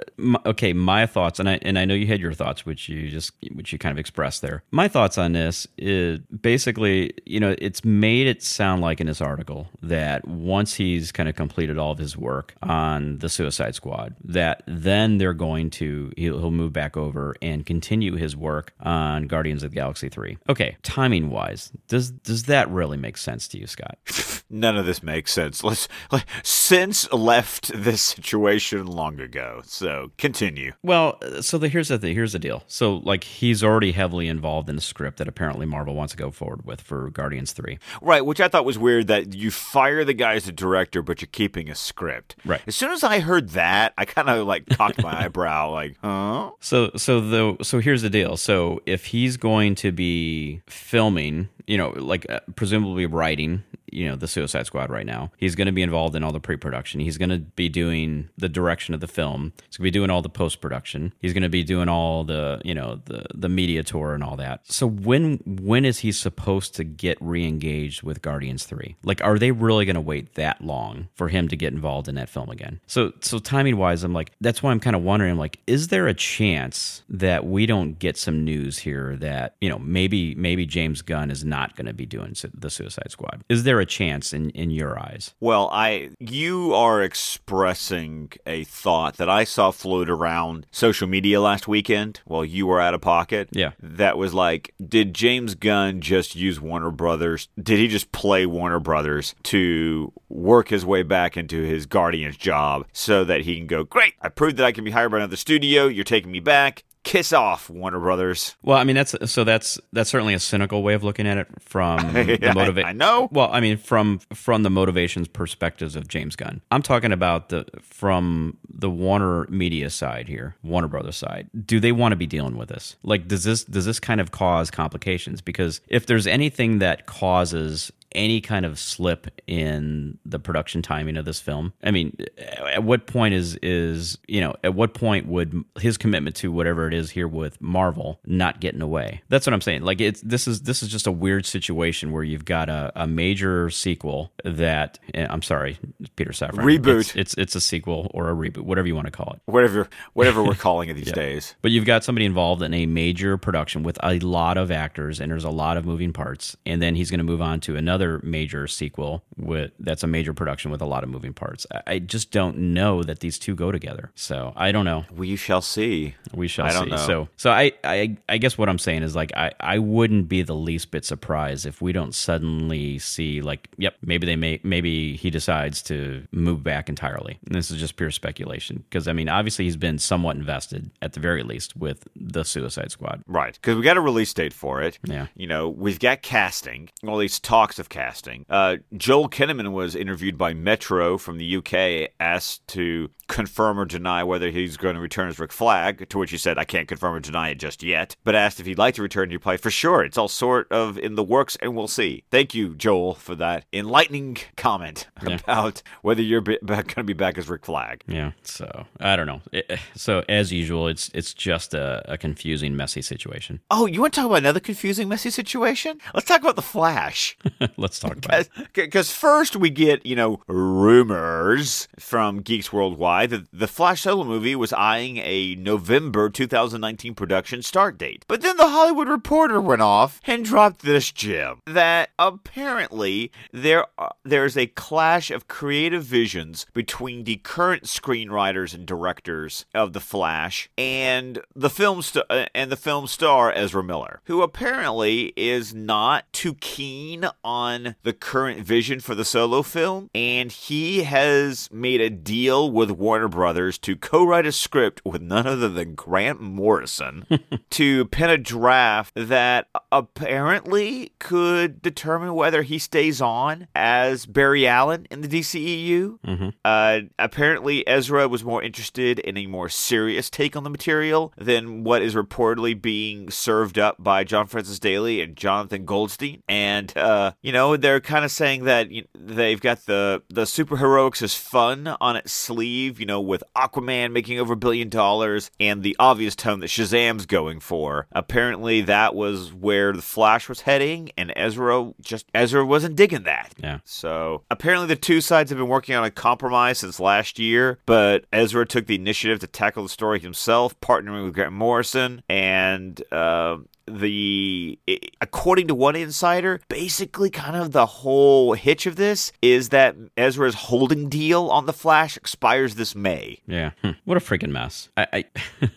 okay, my thoughts, and I and I know you had your thoughts, which you just which you kind of expressed there. My thoughts on this is basically, you know, it's made it sound like in this article that once he's kind of completed all of his work on the Suicide Squad, that then they're going to he'll, he'll move back over and continue his work on Guardians of the Galaxy Three. Okay, timing wise, does does that really make sense to you, Scott? (laughs) None of this makes sense. Let's, let, since left this situation long ago. So continue. Well, so the, here's the thing. Here's the deal. So, like, he's already heavily involved in the script that apparently Marvel wants to go forward with for Guardians Three. Right, which I thought was weird that you fire the guy as a director, but you're keeping a script. Right. As soon as I heard that, I kind of like cocked my (laughs) eyebrow, like, huh? So, so the so here's the deal. So, if he's going to be filming, you know, like uh, presumably writing, you know, the Suicide Squad right now. He's going to be involved in all the pre-production. He's going to be doing the direction of the film. He's going to be doing all the post-production. He's going to be doing all the, you know, the the media tour and all that. So when when is he supposed to get re-engaged with Guardians 3? Like are they really going to wait that long for him to get involved in that film again? So so timing wise, I'm like that's why I'm kind of wondering I'm like is there a chance that we don't get some news here that, you know, maybe maybe James Gunn is not going to be doing the Suicide Squad? Is there a chance in in your eyes? Well, I you are expressing a thought that I saw float around social media last weekend while you were out of pocket. Yeah. That was like, did James Gunn just use Warner Brothers? Did he just play Warner Brothers to work his way back into his Guardians job so that he can go, great, I proved that I can be hired by another studio. You're taking me back. Kiss off, Warner Brothers. Well, I mean that's so that's that's certainly a cynical way of looking at it from (laughs) the I- I know. Well, I mean from from the motivations perspectives of James Gunn. I'm talking about the from the Warner Media side here, Warner Brothers side. Do they want to be dealing with this? Like, does this does this kind of cause complications? Because if there's anything that causes any kind of slip in the production timing of this film. I mean, at what point is is you know at what point would his commitment to whatever it is here with Marvel not getting away? That's what I'm saying. Like it's this is this is just a weird situation where you've got a, a major sequel that eh, I'm sorry, Peter Safran Reboot. It's, it's it's a sequel or a reboot, whatever you want to call it. Whatever, whatever we're (laughs) calling it these days. But you've got somebody involved in a major production with a lot of actors, and there's a lot of moving parts. And then he's going to move on to another major sequel with that's a major production with a lot of moving parts. I, just don't know that these two go together. So I don't know. We shall see. We shall I see. know. So, so I, I, I guess what I'm saying is like I, I wouldn't be the least bit surprised if we don't suddenly see like, yep, maybe they may, maybe he decides to move back entirely. And this is just pure speculation because I mean, obviously he's been somewhat invested at the very least with the Suicide Squad. Right, because we got a release date for it. Yeah. You know, we've got casting, at least talks of casting. Uh, Joel Kinnaman was interviewed by Metro from the UK, asked to confirm or deny whether he's going to return as Rick Flag, to which he said, I can't confirm or deny it just yet. But asked if he'd like to return, he replied, For sure, it's all sort of in the works, and we'll see. Thank you, Joel, for that enlightening comment about whether you're be- going to be back as Rick Flag. Yeah. So I don't know. It- so as usual, it's it's just a, a confusing, messy situation. Oh, you want to talk about another confusing, messy situation? Let's talk about The Flash. (laughs) Let's talk about it. Because first we get, you know, rumors from Geeks Worldwide that the Flash solo movie was eyeing a November 2019 production start date. But then the Hollywood Reporter went off and dropped this gem that apparently there are, there's a clash of creative visions between the current screenwriters and directors of the Flash and the film st- uh, and the film star Ezra Miller, who apparently is not too keen on the current vision for the solo film, and he has made a deal with Warner Brothers to co-write a script with none other than Grant Morrison (laughs) to pen a draft that apparently could determine whether he stays on as Barry Allen in the DCEU. Uh, apparently, Ezra was more interested in a more serious take on the material than what is reportedly being served up by John Francis Daly and Jonathan Goldstein. And uh, you know, they're kind of saying that you they've got the the superheroics is fun on its sleeve. You know, with Aquaman making over a billion dollars and the obvious tone that Shazam's going for. Apparently, that was where the Flash was heading, and Ezra just Ezra wasn't digging that. Yeah. So apparently, the two sides have been working on a compromise since last year, but Ezra took the initiative to tackle the story himself, partnering with Grant Morrison, and uh, the according to one insider, basically, kind of the whole hitch of this is that Ezra's holding deal on the Flash expires this May. Yeah. Hmm. What a freaking mess. I I,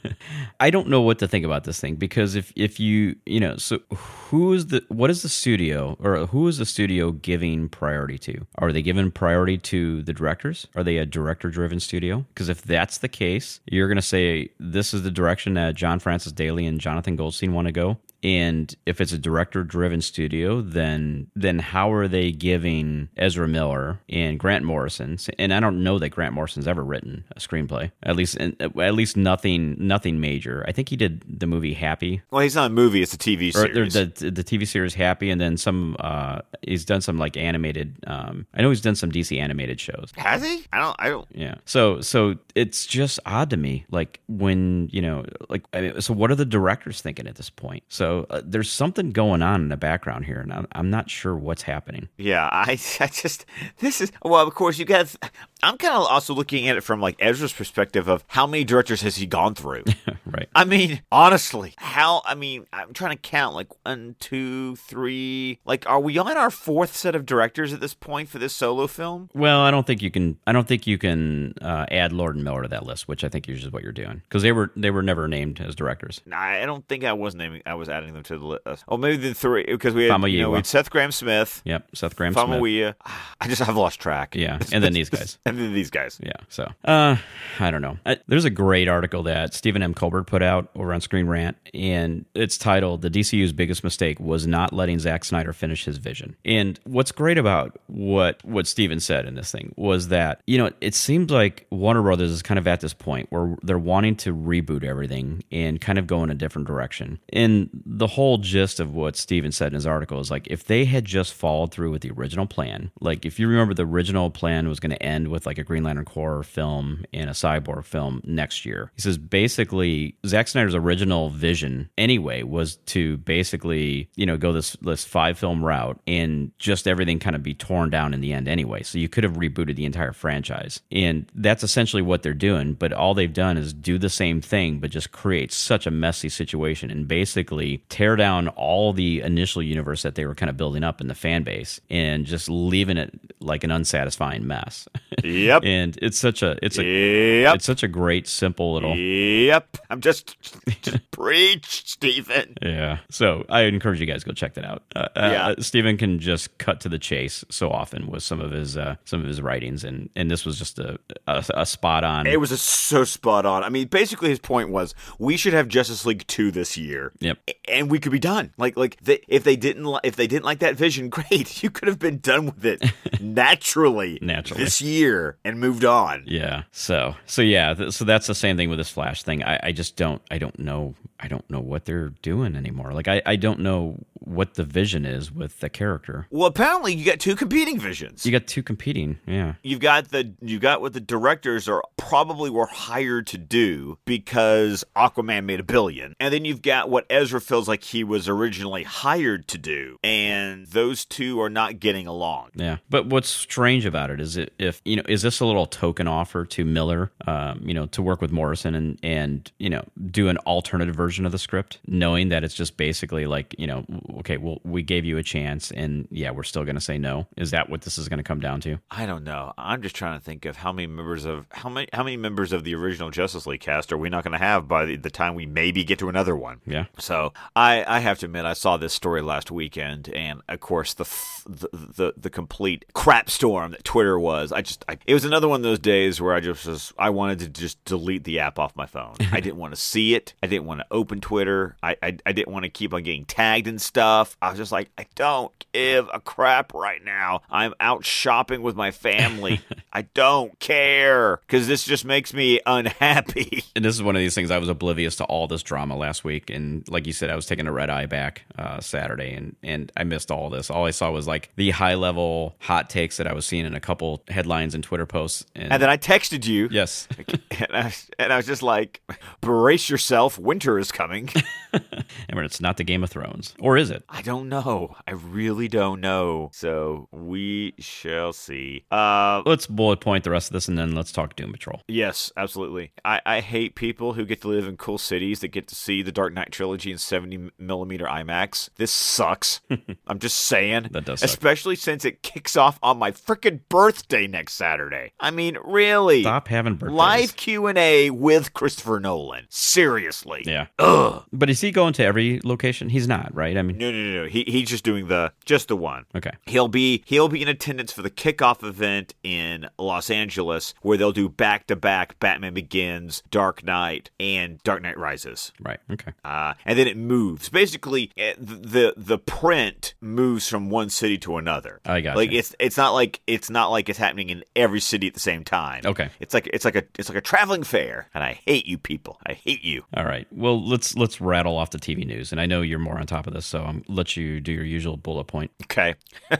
(laughs) I don't know what to think about this thing because if if you you know so who is the what is the studio or who is the studio giving priority to? Are they giving priority to the directors? Are they a director driven studio? Because if that's the case, you're going to say this is the direction that John Francis Daly and Jonathan Goldstein want to go. And if it's a director-driven studio, then then how are they giving Ezra Miller and Grant Morrison? And I don't know that Grant Morrison's ever written a screenplay. At least at least nothing nothing major. I think he did the movie Happy. Well, he's not a movie; it's a TV series. Or the the TV series Happy, and then some. Uh, he's done some like animated. Um, I know he's done some DC animated shows. Has he? I don't. I don't. Yeah. So so it's just odd to me, like when you know, like I mean, so what are the directors thinking at this point? So uh, there's something going on in the background here, and I'm, I'm not sure what's happening. Yeah, I, (laughs) I just this is well, of course you guys. I'm kind of also looking at it from like Ezra's perspective of how many directors has he gone through. (laughs) right. I mean, honestly, how? I mean, I'm trying to count like one, two, three. Like, are we on our fourth set of directors at this point for this solo film? Well, I don't think you can. I don't think you can uh, add Lord and Miller to that list, which I think is just what you're doing because they were they were never named as directors. Nah, I don't think I was naming. I was adding them to the list. Oh, maybe the three because we had, you know, we had Seth Grahame-Smith. Yep, Seth Graham Famuyiwa. Smith. I just I've lost track. Yeah, and then (laughs) these guys. Then these guys. Yeah. So, uh, I don't know. I, there's a great article that Stephen M. Colbert put out over on Screen Rant, and it's titled "The DCU's Biggest Mistake Was Not Letting Zack Snyder Finish His Vision." And what's great about what what Stephen said in this thing was that you know it seems like Warner Brothers is kind of at this point where they're wanting to reboot everything and kind of go in a different direction. And the whole gist of what Stephen said in his article is like if they had just followed through with the original plan, like if you remember the original plan was going to end with like a Green Lantern Corps film and a Cyborg film next year. He says basically Zack Snyder's original vision anyway was to basically, you know, go this this five film route and just everything kind of be torn down in the end anyway. So you could have rebooted the entire franchise. And that's essentially what they're doing, but all they've done is do the same thing but just create such a messy situation and basically tear down all the initial universe that they were kind of building up in the fan base and just leaving it like an unsatisfying mess. (laughs) Yep. and it's such a it's a yep. it's such a great simple little Yep. I'm just just (laughs) preach, Stephen. Yeah. So I encourage you guys to go check that out. Uh, yeah. Uh, Stephen can just cut to the chase so often with some of his uh, some of his writings, and and this was just a a, a spot on. It was a, so spot on. I mean, basically his point was we should have Justice League two this year. Yep. And we could be done. Like like they, if they didn't li- if they didn't like that vision, (laughs) great. You could have been done with it (laughs) naturally, naturally this year and moved on. Yeah. So so yeah. Th- so that's the same thing with this Flash thing. I, I just don't I don't know I don't know what they're doing anymore. Like I, I don't know what the vision is with the character. Well, apparently you got two competing visions. You got two competing, yeah. You've got the you got what the directors are probably were hired to do because Aquaman made a billion. And then you've got what Ezra feels like he was originally hired to do. And those two are not getting along. Yeah. But what's strange about it is it if you know, is this a little token offer to Miller, um, you know, to work with Morrison and and, you know, do an alternative version of the script, knowing that it's just basically like, you know, okay, well, we gave you a chance, and yeah, we're still going to say no. Is that what this is going to come down to? I don't know. I'm just trying to think of how many members of how many how many members of the original Justice League cast are we not going to have by the, the, time we maybe get to another one? Yeah. So I I have to admit I saw this story last weekend, and of course the the the, the complete crap storm that Twitter was. I just I, it was another one of those days where I just was I wanted to just delete the app off my phone. I didn't want to see it. I didn't want to open Twitter. I I, I didn't want to keep on getting tagged and stuff. I was just like, I don't give a crap right now. I'm out shopping with my family. (laughs) I don't care because this just makes me unhappy. And this is one of these things I was oblivious to all this drama last week. And like you said, I was taking a red eye back uh, Saturday and, and I missed all this. All I saw was like the high level hot takes that I was seeing in a couple headlines and Twitter posts. And, and then I texted you. Yes. (laughs) and, I, and I was just like, brace yourself. Winter is coming. (laughs) and it's not the Game of Thrones. Or is it? I don't know. I really don't know. So we shall see. Uh, let's bullet point the rest of this and then let's talk Doom Patrol. Yes, absolutely. I, I hate people who get to live in cool cities that get to see the Dark Knight trilogy in 70 millimeter IMAX. This sucks. (laughs) I'm just saying. That does. Especially since it kicks off on my freaking birthday next Saturday. I mean, really. Stop having birthdays. Live Q&A with Christopher Nolan. Seriously. Yeah. Ugh. But is he going to to every location? He's not, right? I mean, No, no, no, no. He he's just doing the just the one. okay. He'll be he'll be in attendance for the kickoff event in Los Angeles, where they'll do back to back Batman Begins, Dark Knight, and Dark Knight Rises. Right. Okay. Uh, and then it moves. Basically, eh, the the print moves from one city to another. I got Like it's it's not like it's not like it's happening in every city at the same time. Okay. It's like it's like a it's like a traveling fair, and I hate you people. I hate you. All right. Well, let's let's rattle off the TV news, and I know you're more on top of this, so I'm let you do your usual bullet point. Okay. (laughs) uh,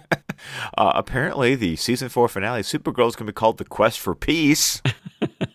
apparently, the season four finale, Supergirl, is going to be called "The Quest for Peace." (laughs)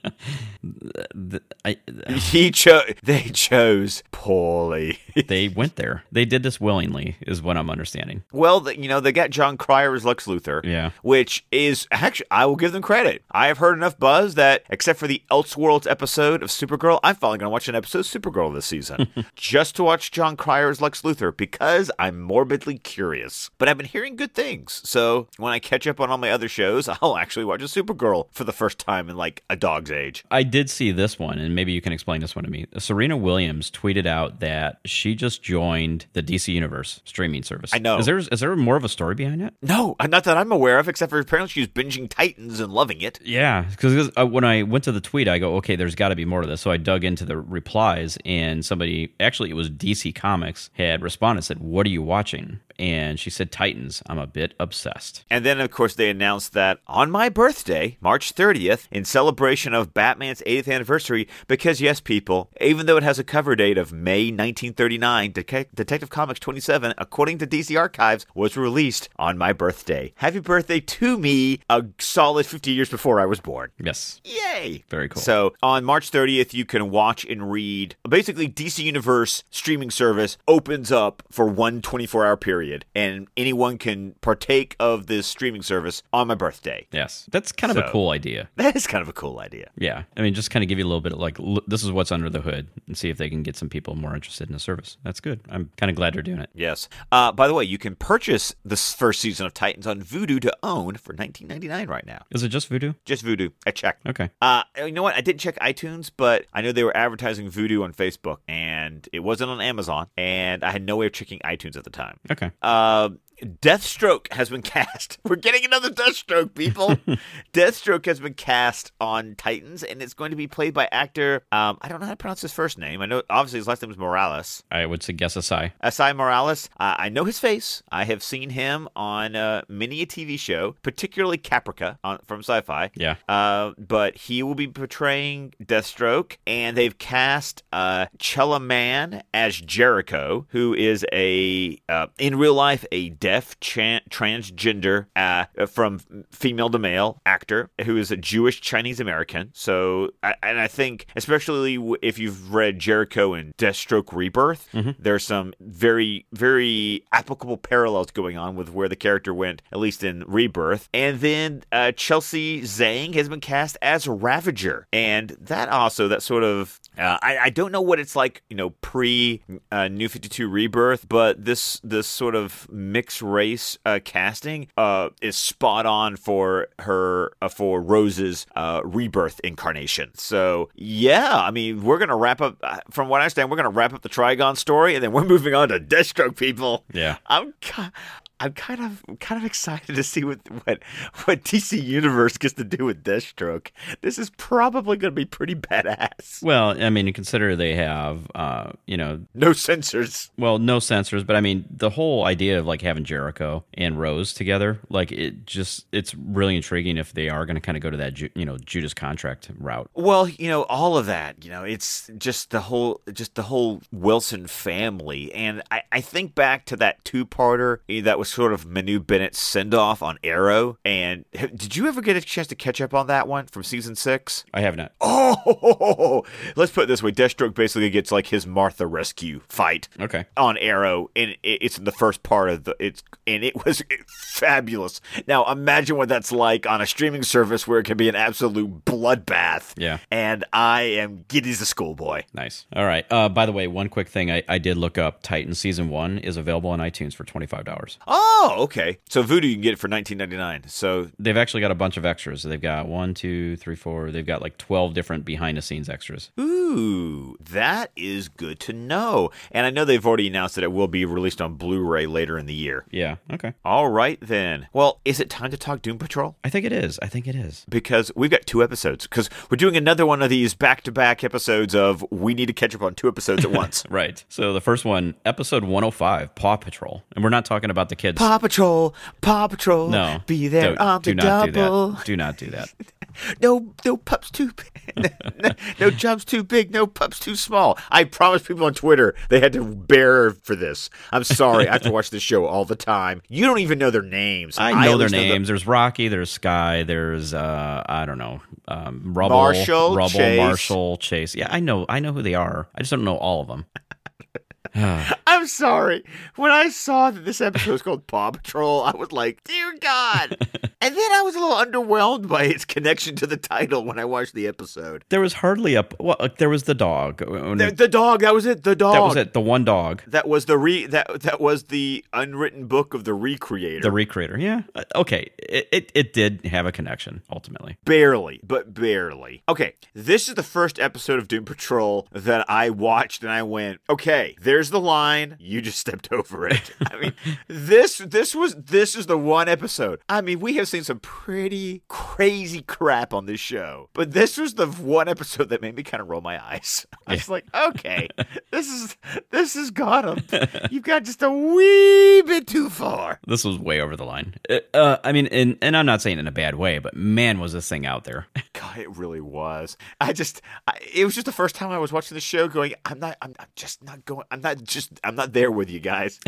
The- I, (laughs) he chose. They chose poorly. (laughs) they went there. They did this willingly, is what I'm understanding. well, the, you know, they got Jon Cryer as Lex Luthor. Yeah. Which is actually, I will give them credit. I have heard enough buzz that, except for the Elseworlds episode of Supergirl, I'm finally going to watch an episode of Supergirl this season (laughs) just to watch Jon Cryer as Lex Luthor because I'm morbidly curious. But I've been hearing good things, so when I catch up on all my other shows, I'll actually watch a Supergirl for the first time in like a dog's age. I did see this one, and maybe you can explain this one to me. Serena Williams tweeted out that she just joined the DC Universe streaming service. I know. Is there is there more of a story behind it? No, not that I'm aware of, except for apparently she's binging Titans and loving it. Yeah, because uh, when I went to the tweet, I go, okay, there's got to be more to this. So I dug into the replies, and somebody, actually, it was DC Comics, had responded, said, "What are you watching?" And she said, "Titans." I'm a bit obsessed. And then, of course, they announced that on my birthday, March 30th, in celebration of Batman's 80th anniversary, because yes, people, even though it has a cover date of May 1939, Deca- Detective Comics 27, according to DC Archives, was released on my birthday. Happy birthday to me, a solid 50 years before I was born. Yes, Yay! very cool. So on March 30th, you can watch and read. Basically, DC Universe streaming service opens up for one 24 hour period, and anyone can partake of this streaming service on my birthday. yes, that's kind of a cool idea. That is kind of a cool idea. Yeah, I mean, just kind of give you a little bit of like, l- this is what's under the hood, and see if they can get some people more interested in the service. That's good. I'm kind of glad they're doing it. Yes. Uh, by the way, you can purchase this first season of Titans on Vudu to own for 19.99 right now. Is it just Vudu? Just Vudu. I checked. Okay. Uh, you know what? I didn't check iTunes, but I know they were advertising Vudu on Facebook, and it wasn't on Amazon, and I had no way of checking iTunes at the time. Okay. Uh, Deathstroke has been (laughs) cast. We're getting another Deathstroke, people. (laughs) Deathstroke has been cast on Titans, and it's going to be played by actor. Um, I don't know how to pronounce his first name. I know obviously his last name is Morales. I would suggest a sigh. Asai Morales. Uh, I know his face. I have seen him on uh, many a TV show, particularly Caprica on, from Sci-Fi. Yeah. Uh, but he will be portraying Deathstroke, and they've cast uh, Chella Man as Jericho, who is a uh, in real life a deaf transgender uh, from female to male actor who is a Jewish Chinese American. So, I, and I think especially if you've read Jericho and Deathstroke Rebirth, there's some very very applicable parallels going on with where the character went, at least in Rebirth. And then uh, Chelsea Zhang has been cast as Ravager, and that also that sort of uh, I, I don't know what it's like, you know, pre uh, New Fifty Two Rebirth, but this this sort of mixed race uh, casting uh, is spot on for her uh, for Rose's uh, Rebirth incarnation. So yeah, I mean, we're gonna wrap up. Uh, from what I understand, we're gonna wrap up the Trigon story, and then we're (laughs) moving on to Deathstroke. People, Yeah. I'm. I'm kind of kind of excited to see what what what DC Universe gets to do with Deathstroke. This is probably going to be pretty badass. Well, I mean, consider they have, uh, you know, No censors. well, no censors, but I mean, the whole idea of like having Jericho and Rose together, like it just, it's really intriguing if they are going to kind of go to that, Ju- you know, Judas contract route. Well, you know, all of that, you know, it's just the whole just the whole Wilson family. And I, I think back to that two parter that was sort of Manu Bennett send off on Arrow. And (laughs) did you ever get a chance to catch up on that one from season six? I have not. Oh, (laughs) let's put it this way: Deathstroke basically gets like his Martha rescue fight Okay. on Arrow, and it's in the first part of the it's, and it was (laughs) fabulous. Now imagine what that's like on a streaming service where it can be an absolute bloodbath. Yeah. and I am giddy as a schoolboy. Nice. All right. Uh, by the way, one quick thing I, I did look up Titan season one is available on iTunes for $25. Oh, Oh, okay. So Vudu you can get it for nineteen ninety nine. So They've actually got a bunch of extras. They've got one, two, three, four. They've got like 12 different behind the scenes extras. ooh, that is good to know. And I know they've already announced that it will be released on Blu-ray later in the year. Yeah. Okay. All right then. Well, is it time to talk Doom Patrol? I think it is. I think it is. Because we've got two episodes. Because we're doing another one of these back-to-back episodes of we need to catch up on two episodes at (laughs) once. Right. So the first one, episode 105, Paw Patrol, and we're not talking about the kids. Paw Patrol, Paw Patrol. no, be there on the double. do. Do not do that. (laughs) No, no pups too big. (laughs) no, no jumps too big. No pups too small. I promised people on Twitter they had to bear for this. I'm sorry. I have to watch this show all the time. You don't even know their names. I know at their names. there's Rocky. There's Sky. There's uh, I don't know, um, Rubble, Marshall, Rubble, Chase. Marshall, Chase. Yeah, I know. I know who they are. I just don't know all of them. (laughs) I'm sorry. When I saw that this episode was called Paw Patrol, I was like, dear God. (laughs) and then I was a little underwhelmed by its connection to the title when I watched the episode. There was hardly a well. Like, there was the dog. The, the dog, that was it. The dog. that was it. The one dog. That was the re that that was the unwritten book of the recreator. The recreator. Yeah. Uh, Okay. It, it it did have a connection ultimately. Barely, but barely. Okay, this is the first episode of Doom Patrol that I watched and I went, okay, there's the line. You just stepped (laughs) over it. I mean, this this was this is the one episode. I mean, we have seen some pretty crazy crap on this show, but this was the one episode that made me kind of roll my eyes. (laughs) I was like, okay, this is this has got a (laughs) you've got just a wee bit too far. This was way over the line. Uh, uh, I mean, and and I'm not saying in a bad way, but man, was this thing out there. God, it really was. I just, I, it was just the first time I was watching the show, going, I'm not, I'm, I'm just not going, I'm not just, I'm not there with you guys.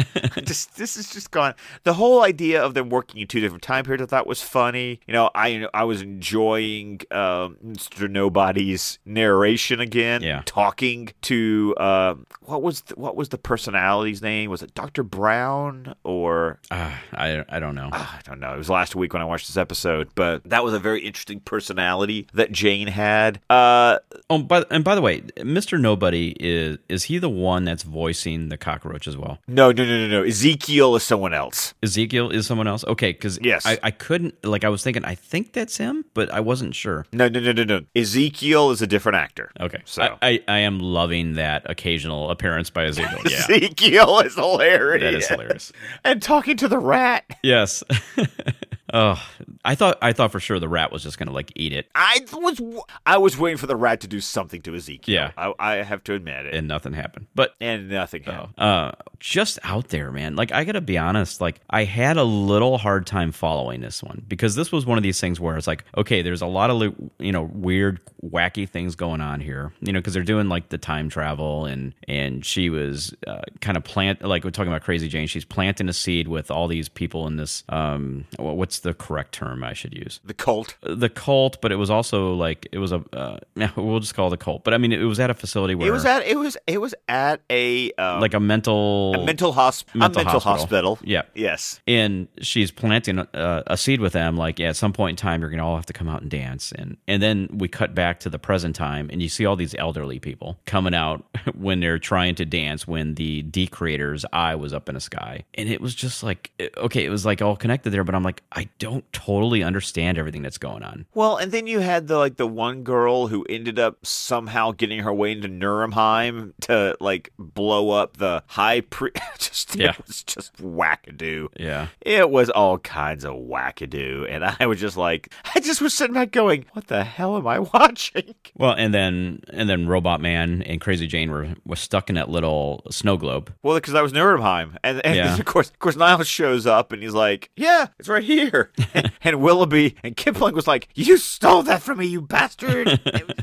Just, (laughs) this is just gone. The whole idea of them working in two different time periods, I thought was funny. You know, I, I was enjoying um, Mr. Nobody's narration again. Yeah. talking to, um, what was, the, what was the personality's name? Was it Dr. Brown or? Uh, I I don't know. I don't know. It was last week when I watched this episode, but that was a very interesting personality that Jane had. Uh, Oh, but and by the way, Mr. Nobody is is he the one that's voicing the cockroach as well? no, no, no, no, no. Ezekiel is someone else. Ezekiel is someone else. Okay, because Yes. I, I couldn't like I was thinking I think that's him, but I wasn't sure. No, no, no, no, no. Ezekiel is a different actor. Okay, So I, I, I am loving that occasional appearance by Ezekiel. (laughs) Yeah, Ezekiel is hilarious. that is hilarious. and talking to the rat. Yes. (laughs) oh, I thought I thought for sure the rat was just gonna like eat it, I was I was waiting for the rat to do something to Ezekiel. Yeah. I, I have to admit it. and nothing happened. But And nothing happened. uh just out there man. Like i gotta be honest like i had a little hard time following this one because this was one of these things where it's like okay there's a lot of you know weird wacky things going on here you know because they're doing like the time travel and and she was uh, kind of plant like we're talking about crazy jane she's planting a seed with all these people in this um what's the correct term i should use? The cult. the cult but it was also like it was a uh, (laughs) we'll just call it a cult. But i mean it was at a facility where It was at it was it was at a um, like a mental a mental hosp- mental a mental hospital. hospital. Yeah. Yes. and she's planting a, a seed with them like yeah, at some point in time you're gonna all have to come out and dance and and then we cut back to the present time and you see all these elderly people coming out (laughs) when they're trying to dance when the Decreator's eye was up in the sky and it was just like eh, okay it was like all connected there but I'm like I don't totally understand everything that's going on Well, and then you had the like the one girl who ended up somehow getting her way into Nurnheim to like blow up the high pre. (laughs) just Yeah. it was just wackadoo. yeah It was all kinds of wackadoo, and I was just like, I just was sitting back going, "What the hell am I (laughs) watching?" well and then and then Robot Man and Crazy Jane were was stuck in that little snow globe Well, because I was Nurnheim, and, and Yeah. (laughs) of course, of course, Niles shows up and he's like, "Yeah, it's right here." and Willoughby and Kipling was like, "You stole that from me, you bastard!" Was-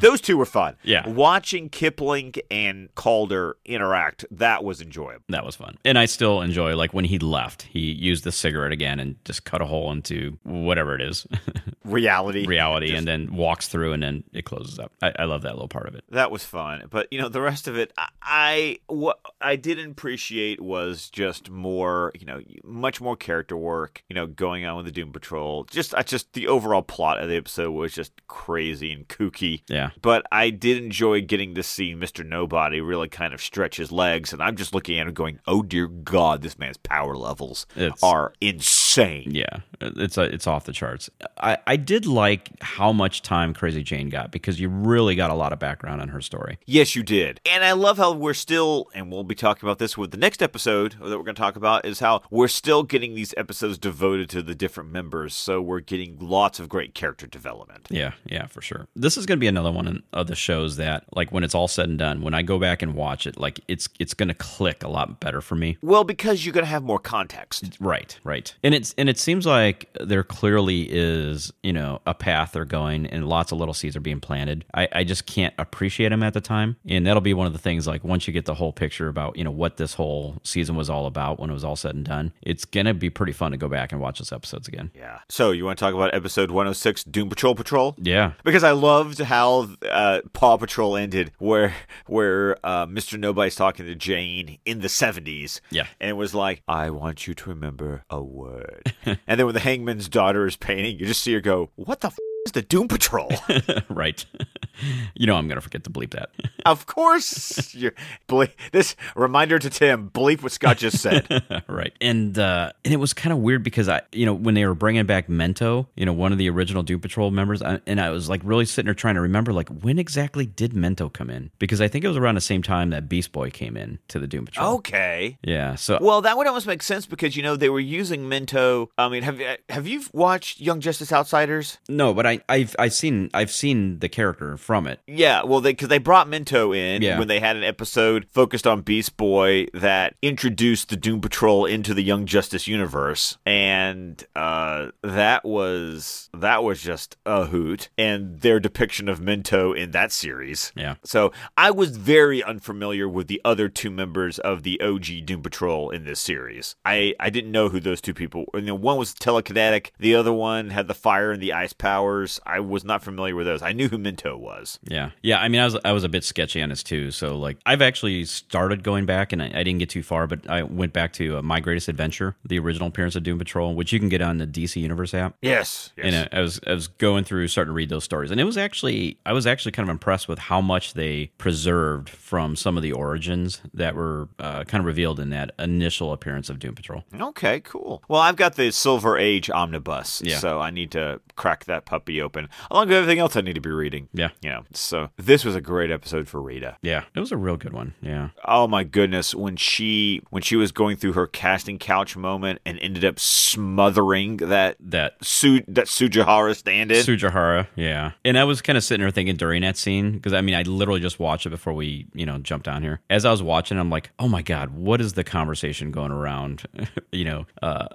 those two were fun. Yeah. watching Kipling and Caulder interact that was enjoyable. That was fun. And I still enjoy like when he left, he used the cigarette again and just cut a hole into whatever it is, (laughs) Reality, reality, and then walks through and then it closes up. I, I love that little part of it. that was fun. But you know, the rest of it, I, I what I didn't appreciate was just more, you know, much more character work. You know, going on with the Doom Patrol. Just, I just the overall plot of the episode was just crazy and kooky. Yeah. But I did enjoy getting to see Mr. Nobody really kind of stretch his legs, and I'm just looking at him going, "Oh dear God, this man's power levels It's- are insane." Insane. Yeah, it's a, it's off the charts. I, I did like how much time Crazy Jane got because you really got a lot of background on her story. Yes, you did. And I love how we're still, and we'll be talking about this with the next episode that we're going to talk about, is how we're still getting these episodes devoted to the different members. So we're getting lots of great character development. Yeah, yeah, for sure. This is going to be another one of the shows that, like, when it's all said and done, when I go back and watch it, like, it's it's going to click a lot better for me. Well, because you're going to have more context. Right, right. And it's and it seems like there clearly is, you know, a path they're going, and lots of little seeds are being planted. I, I just can't appreciate them at the time, and that'll be one of the things. Like once you get the whole picture about, you know, what this whole season was all about when it was all said and done, it's gonna be pretty fun to go back and watch those episodes again. Yeah. So you want to talk about episode 106, Doom Patrol Patrol? Yeah, because I loved how uh, Paw Patrol ended, where where uh, Mr. Nobody's talking to Jane in the seventies, Yeah. and it was like, "I want you to remember a word," and then when the Hangman's daughter is painting, you just see her go, "What the." F- is the Doom Patrol? (laughs) right. (laughs) you know, I'm gonna forget to bleep that. (laughs) of course, you're, ble- this reminder to Tim: bleep what Scott just said. right. And uh, and it was kind of weird because I, you know, when they were bringing back Mento, you know, one of the original Doom Patrol members, I, and I was like really sitting there trying to remember, like, when exactly did Mento come in? Because I think it was around the same time that Beast Boy came in to the Doom Patrol. okay. Yeah. So Well, that would almost make sense because you know they were using Mento. I mean, have have you watched Young Justice Outsiders? no, but I, I've I've seen I've seen the character from it. Yeah, well, because they brought Mento in Yeah. when they had an episode focused on Beast Boy that introduced the Doom Patrol into the Young Justice universe, and uh, that was that was just a hoot. And their depiction of Mento in that series. Yeah. So I was very unfamiliar with the other two members of the OG Doom Patrol in this series. I I didn't know who those two people. You know, one was telekinetic, the other one had the fire and the ice powers. I was not familiar with those. I knew who Mento was. Yeah, yeah. I mean, I was I was a bit sketchy on this too. So like, I've actually started going back, and I, I didn't get too far, but I went back to uh, My Greatest Adventure, the original appearance of Doom Patrol, which you can get on the DC Universe app. Yes. yes. And uh, I was I was going through starting to read those stories, and it was actually I was actually kind of impressed with how much they preserved from some of the origins that were uh, kind of revealed in that initial appearance of Doom Patrol. Okay, cool. Well, I've got the Silver Age omnibus, Yeah. so I need to crack that puppy open, along with everything else I need to be reading. Yeah. You know, so this was a great episode for Rita. Yeah, it was a real good one. Yeah, Oh my goodness, when she when she was going through her casting couch moment and ended up smothering that that Su that Tsujihara stand-in. Tsujihara, yeah. And I was kind of sitting there thinking during that scene because I mean I literally just watched it before we you know jumped on here. As I was watching, I'm like, oh my god, what is the conversation going around, (laughs) you know, uh,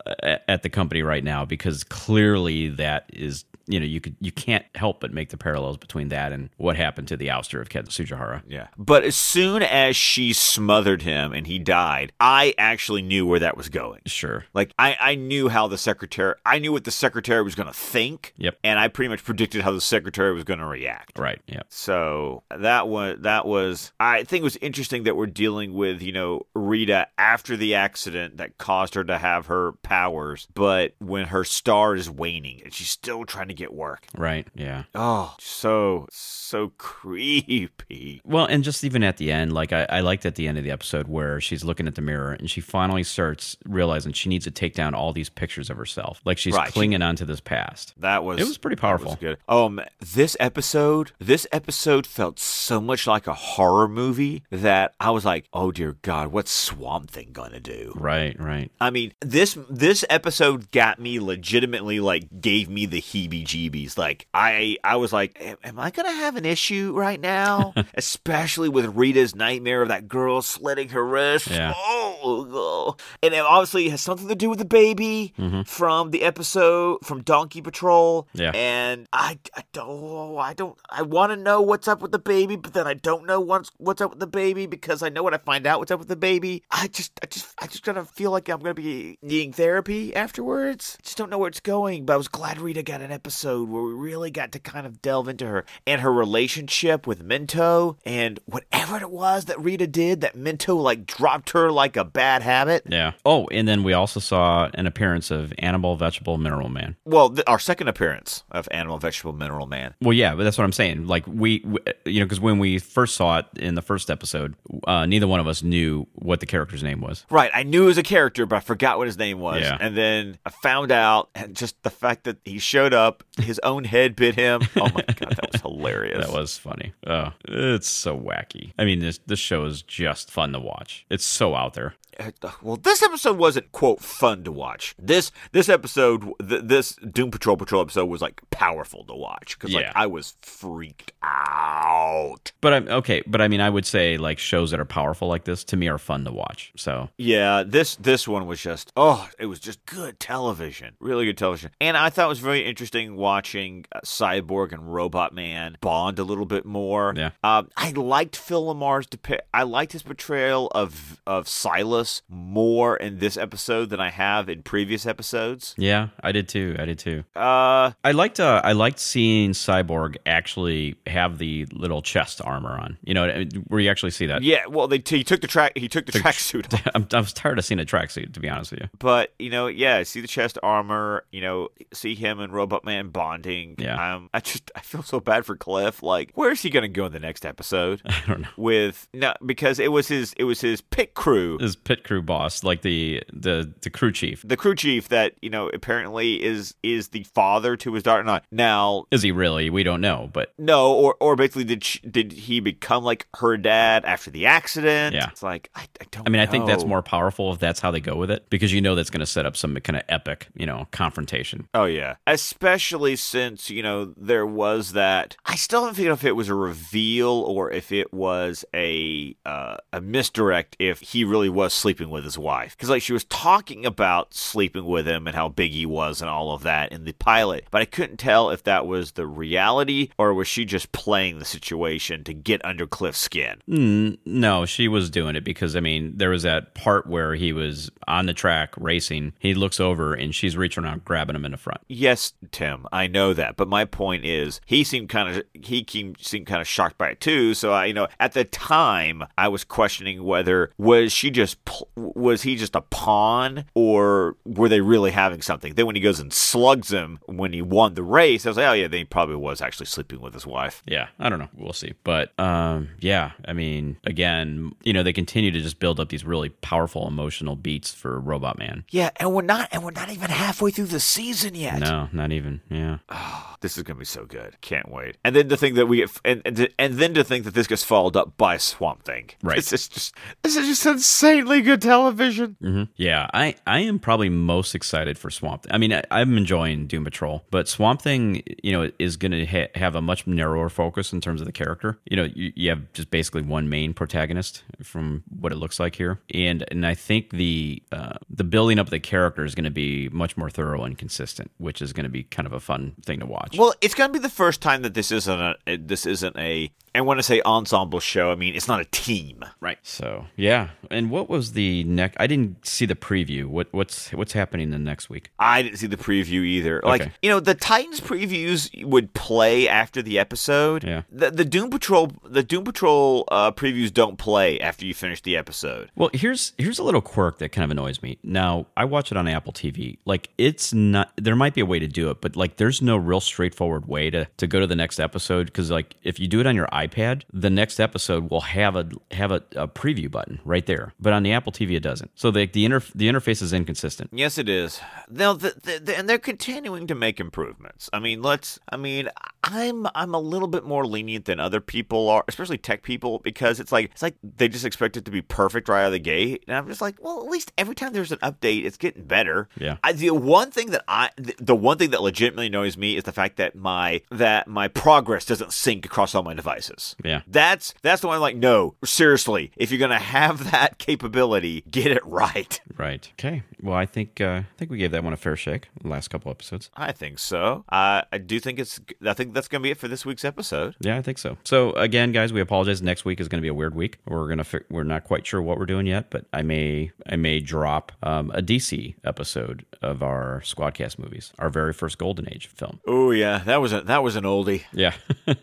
at the company right now? Because clearly that is you know you could you can't help but make the parallels between that and what happened to the ouster of Ken Tsujihara. yeah. But as soon as she smothered him and he died, I actually knew where that was going. Sure. Like I, I knew how the secretary I knew what the secretary was gonna think. Yep. And I pretty much predicted how the secretary was gonna react. Right. Yep. So that was that was I think it was interesting that we're dealing with, you know, Rita after the accident that caused her to have her powers, but when her star is waning and she's still trying to get work. Right. Yeah. Oh, so so creepy. Well, and just even at the end, like I, I liked at the end of the episode where she's looking at the mirror and she finally starts realizing she needs to take down all these pictures of herself. Like she's Right, clinging onto this past. That was It was pretty powerful. was good. Um, this episode, this episode felt so much like a horror movie that I was like, "Oh dear God, what's Swamp Thing gonna do?" Right, right. I mean, this this episode got me legitimately like gave me the heebie-jeebies. Like I I was like, am, am I gonna have an issue right now? (laughs) Especially with Rita's nightmare of that girl slitting her wrist. Yeah. Oh, oh. and it obviously has something to do with the baby mm-hmm. from the episode from Donkey Patrol. Yeah. and I I don't I don't I want to know what's up with the baby, but then I don't know what's what's up with the baby because I know when I find out what's up with the baby, I just I just I just gonna feel like I'm gonna be needing therapy afterwards. I just don't know where it's going. But I was glad Rita got an episode where we really got to kind of delve into her and her relationship with Mento and whatever it was that Rita did that Mento like dropped her like a bad habit. Yeah. Oh, and then we also saw an appearance of Animal, Vegetable, Mineral Man. Well, th- our second appearance of Animal, Vegetable, Mineral Man. Well, yeah, but that's what I'm saying. Like we, we you know, because when we first saw it in the first episode, uh, neither one of us knew what the character's name was. Right, I knew he was a character, but I forgot what his name was. Yeah. And then I found out, and just the fact that he showed up, his own head bit him. Oh my god, that was (laughs) hilarious. That was funny. Oh, it's so wacky. I mean, this this show is just fun to watch. It's so out there. Uh, well, this episode wasn't quote fun to watch. This this episode, th- this Doom Patrol Patrol episode was like powerful to watch because like I was freaked out. But I'm okay. But I mean, I would say like shows that are powerful like this to me are fun to watch. So Yeah, this this one was just oh, it was just good television, really good television, and I thought it was very interesting watching uh, Cyborg and Robot Man bond a little bit more. Yeah. um, I liked Phil LaMarr's depi- I liked his portrayal of of Silas more in this episode than I have in previous episodes. yeah, I did too. I did too. Uh, I liked uh, I liked seeing Cyborg actually have the little chest armor on. You know, where you actually see that. yeah, well, they t- he took the track he took the tracksuit (laughs) off. I'm, I was tired of seeing a tracksuit, to be honest with you. But you know, yeah, see the chest armor. You know, see him and Robot Man bonding. Yeah. Um, I just I feel so bad for Cliff. Like, where's he gonna go in the next episode? (laughs) I don't know. With no, because it was his it was his pit crew, His pit crew boss, like the the the crew chief. the crew chief that you know apparently is is the father to his daughter. Not now. Is he really? We don't know, but No, or or basically, did she, did he become like her dad after the accident? Yeah. it's like I, I don't. I mean, I think that's more powerful if that's how they go with it, because you know that's going to set up some kind of epic, you know, confrontation. Oh yeah, especially since you know there was that. I still haven't figured out if it was a reveal or if it was a uh, a misdirect. If he really was sleeping with his wife, because like she was talking about sleeping with him and how big he was and all of that in the pilot, but I couldn't tell if that was the reality or was she just playing the situation to get under Cliff's skin. Mm, no, she was doing it because I mean, there was that part where he was on the track racing. He looks over and she's reaching out, grabbing him in the front. Yes, Tim, I know that, but my point is, he seemed kind of he seemed, seemed kind of shocked by it too. So I, you know, at the time, I was questioning whether was she just was he just a pawn or were they really having something? Then when he goes and slugs him when he won the race, I was like, oh yeah, then he probably was actually sleeping with his wife. Yeah, I don't know. We'll see. But um, yeah, I mean, again, you know, they continue to just build up these really powerful emotional beats for Robot Man. Yeah, and we're not and we're not even halfway through the season yet. No, not even. Yeah. (sighs) This is gonna be so good. Can't wait. And then to think that we get and and, to, and then to think that this gets followed up by Swamp Thing. Right. This is just this is just insanely good television. hmm Yeah, I, I am probably most excited for Swamp. Thing. I mean, I, I'm enjoying Doom Patrol, but Swamp Thing, you know, is going to ha- have a much narrower focus in terms of the character. You know, you, you have just basically one main protagonist from what it looks like here, and and I think the uh, the building up of the character is going to be much more thorough and consistent, which is going to be kind of a fun thing to watch. Well, it's gonna be the first time that this isn't a this isn't a and when I say ensemble show, I mean it's not a team. right. So yeah, and what was the next? I didn't see the preview. What what's what's happening the next week? I didn't see the preview either. Like Okay. you know, the Titans previews would play after the episode. Yeah. The, the Doom Patrol the Doom Patrol uh, previews don't play after you finish the episode. Well, here's here's a little quirk that kind of annoys me. Now, I watch it on Apple TV. Like it's not there might be a way to do it, but like there's no real straightforward way to to go to the next episode cuz like if you do it on your iPad, the next episode will have a have a, a preview button right there. But on the Apple TV it doesn't. So the the inter, the interface is inconsistent. Yes, it is. Now, the, the, the, and they're continuing to make improvements. I mean, let's. I mean, I'm I'm a little bit more lenient than other people are, especially tech people, because it's like it's like they just expect it to be perfect right out of the gate, and I'm just like, well, at least every time there's an update, it's getting better. Yeah. I, the one thing that I, the, the one thing that legitimately annoys me is the fact that my that my progress doesn't sync across all my devices. Yeah. That's that's the one I'm like, no, seriously, if you're gonna have (laughs) that capability, get it right. Right. Okay. Well, I think uh, I think we gave that one a fair shake the last couple episodes. I think so. Uh, I do think it's. I think that's going to be it for this week's episode. Yeah, I think so. So again, guys, we apologize. Next week is going to be a weird week. We're gonna fi- we're not quite sure what we're doing yet, but I may I may drop um, a DC episode of our Squadcast movies, our very first Golden Age film. Oh yeah, that was a that was an oldie. Yeah. (laughs)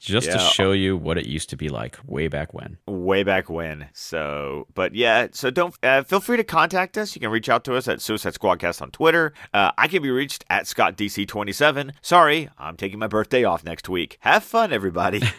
just to show you what it used to be like way back when. way back when. So, but yeah, so don't uh, feel free to contact us. You can reach out to us at Suicide Squadcast on Twitter. Uh, I can be reached at ScottDC27. Sorry, I'm taking my birthday off next week. Have fun, everybody. (laughs)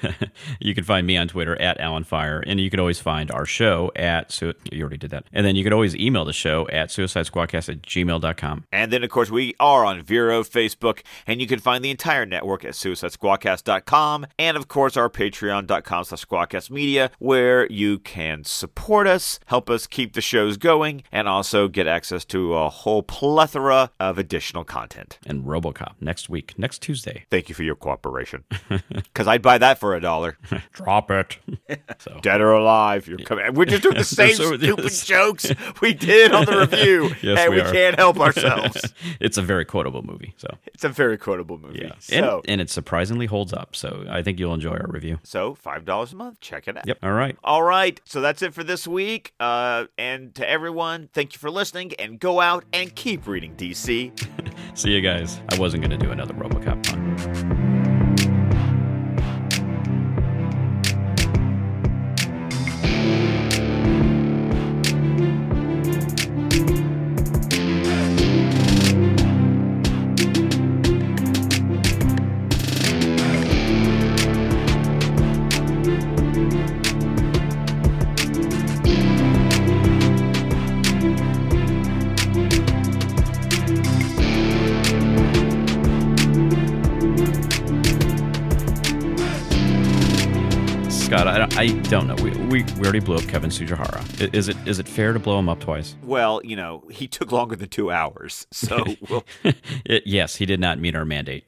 You can find me on Twitter at Allenfire, and you can always find our show at su- you already did that, and then you can always email the show at suicidesquadcast at gmail.com. and then, of course, we are on Vero, Facebook, and you can find the entire network at SuicideSquadcast.com, and of course, our Patreon.com slash Squadcast Media, where you can support us, help us keep the shows going, and also get access to a whole plethora of additional content. And RoboCop next week, next Tuesday. Thank you for your cooperation. (laughs) Because I'd buy that for a dollar. (laughs) Drop it. (laughs) so Dead or alive, you're coming. We're just doing the same so- stupid jokes we did on the review. Yes, and we we, can't help ourselves. it's a very quotable movie. So it's a very quotable movie. yeah, So, and, and it surprisingly holds up. So I think you'll enjoy our review. so five dollars a month. Check it out. Yep. All right. All right, so that's it for this week. Uh, and to everyone, thank you for listening. And go out and keep reading DC. (laughs) See you guys. I wasn't going to do another RoboCop one. Don't- know. We, we, we already blew up Kevin Tsujihara. Is it is it fair to blow him up twice? Well, you know, he took longer than two hours, so (laughs) (laughs) we'll, (laughs) It, yes, he did not meet our mandate.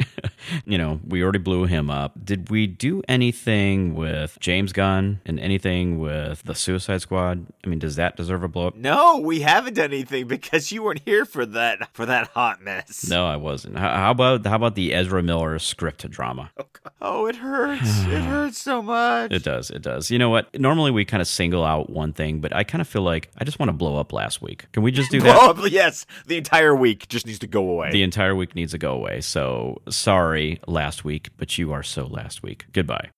you know, we already blew him up. Did we do anything with James Gunn and anything with the Suicide Squad? I mean, does that deserve a blow up? no, we haven't done anything because you weren't here for that for that hot mess. No, I wasn't. How, how about how about the Ezra Miller script drama? Oh, oh, it hurts. it (sighs) hurts so much. It does. It does. You know what? Normally we kind of single out one thing, but I kind of feel like I just want to blow up last week. Can we just do that? Probably (laughs) oh, yes. The entire week just needs to go away. The entire week needs to go away. So sorry, last week, but you are so last week. Goodbye.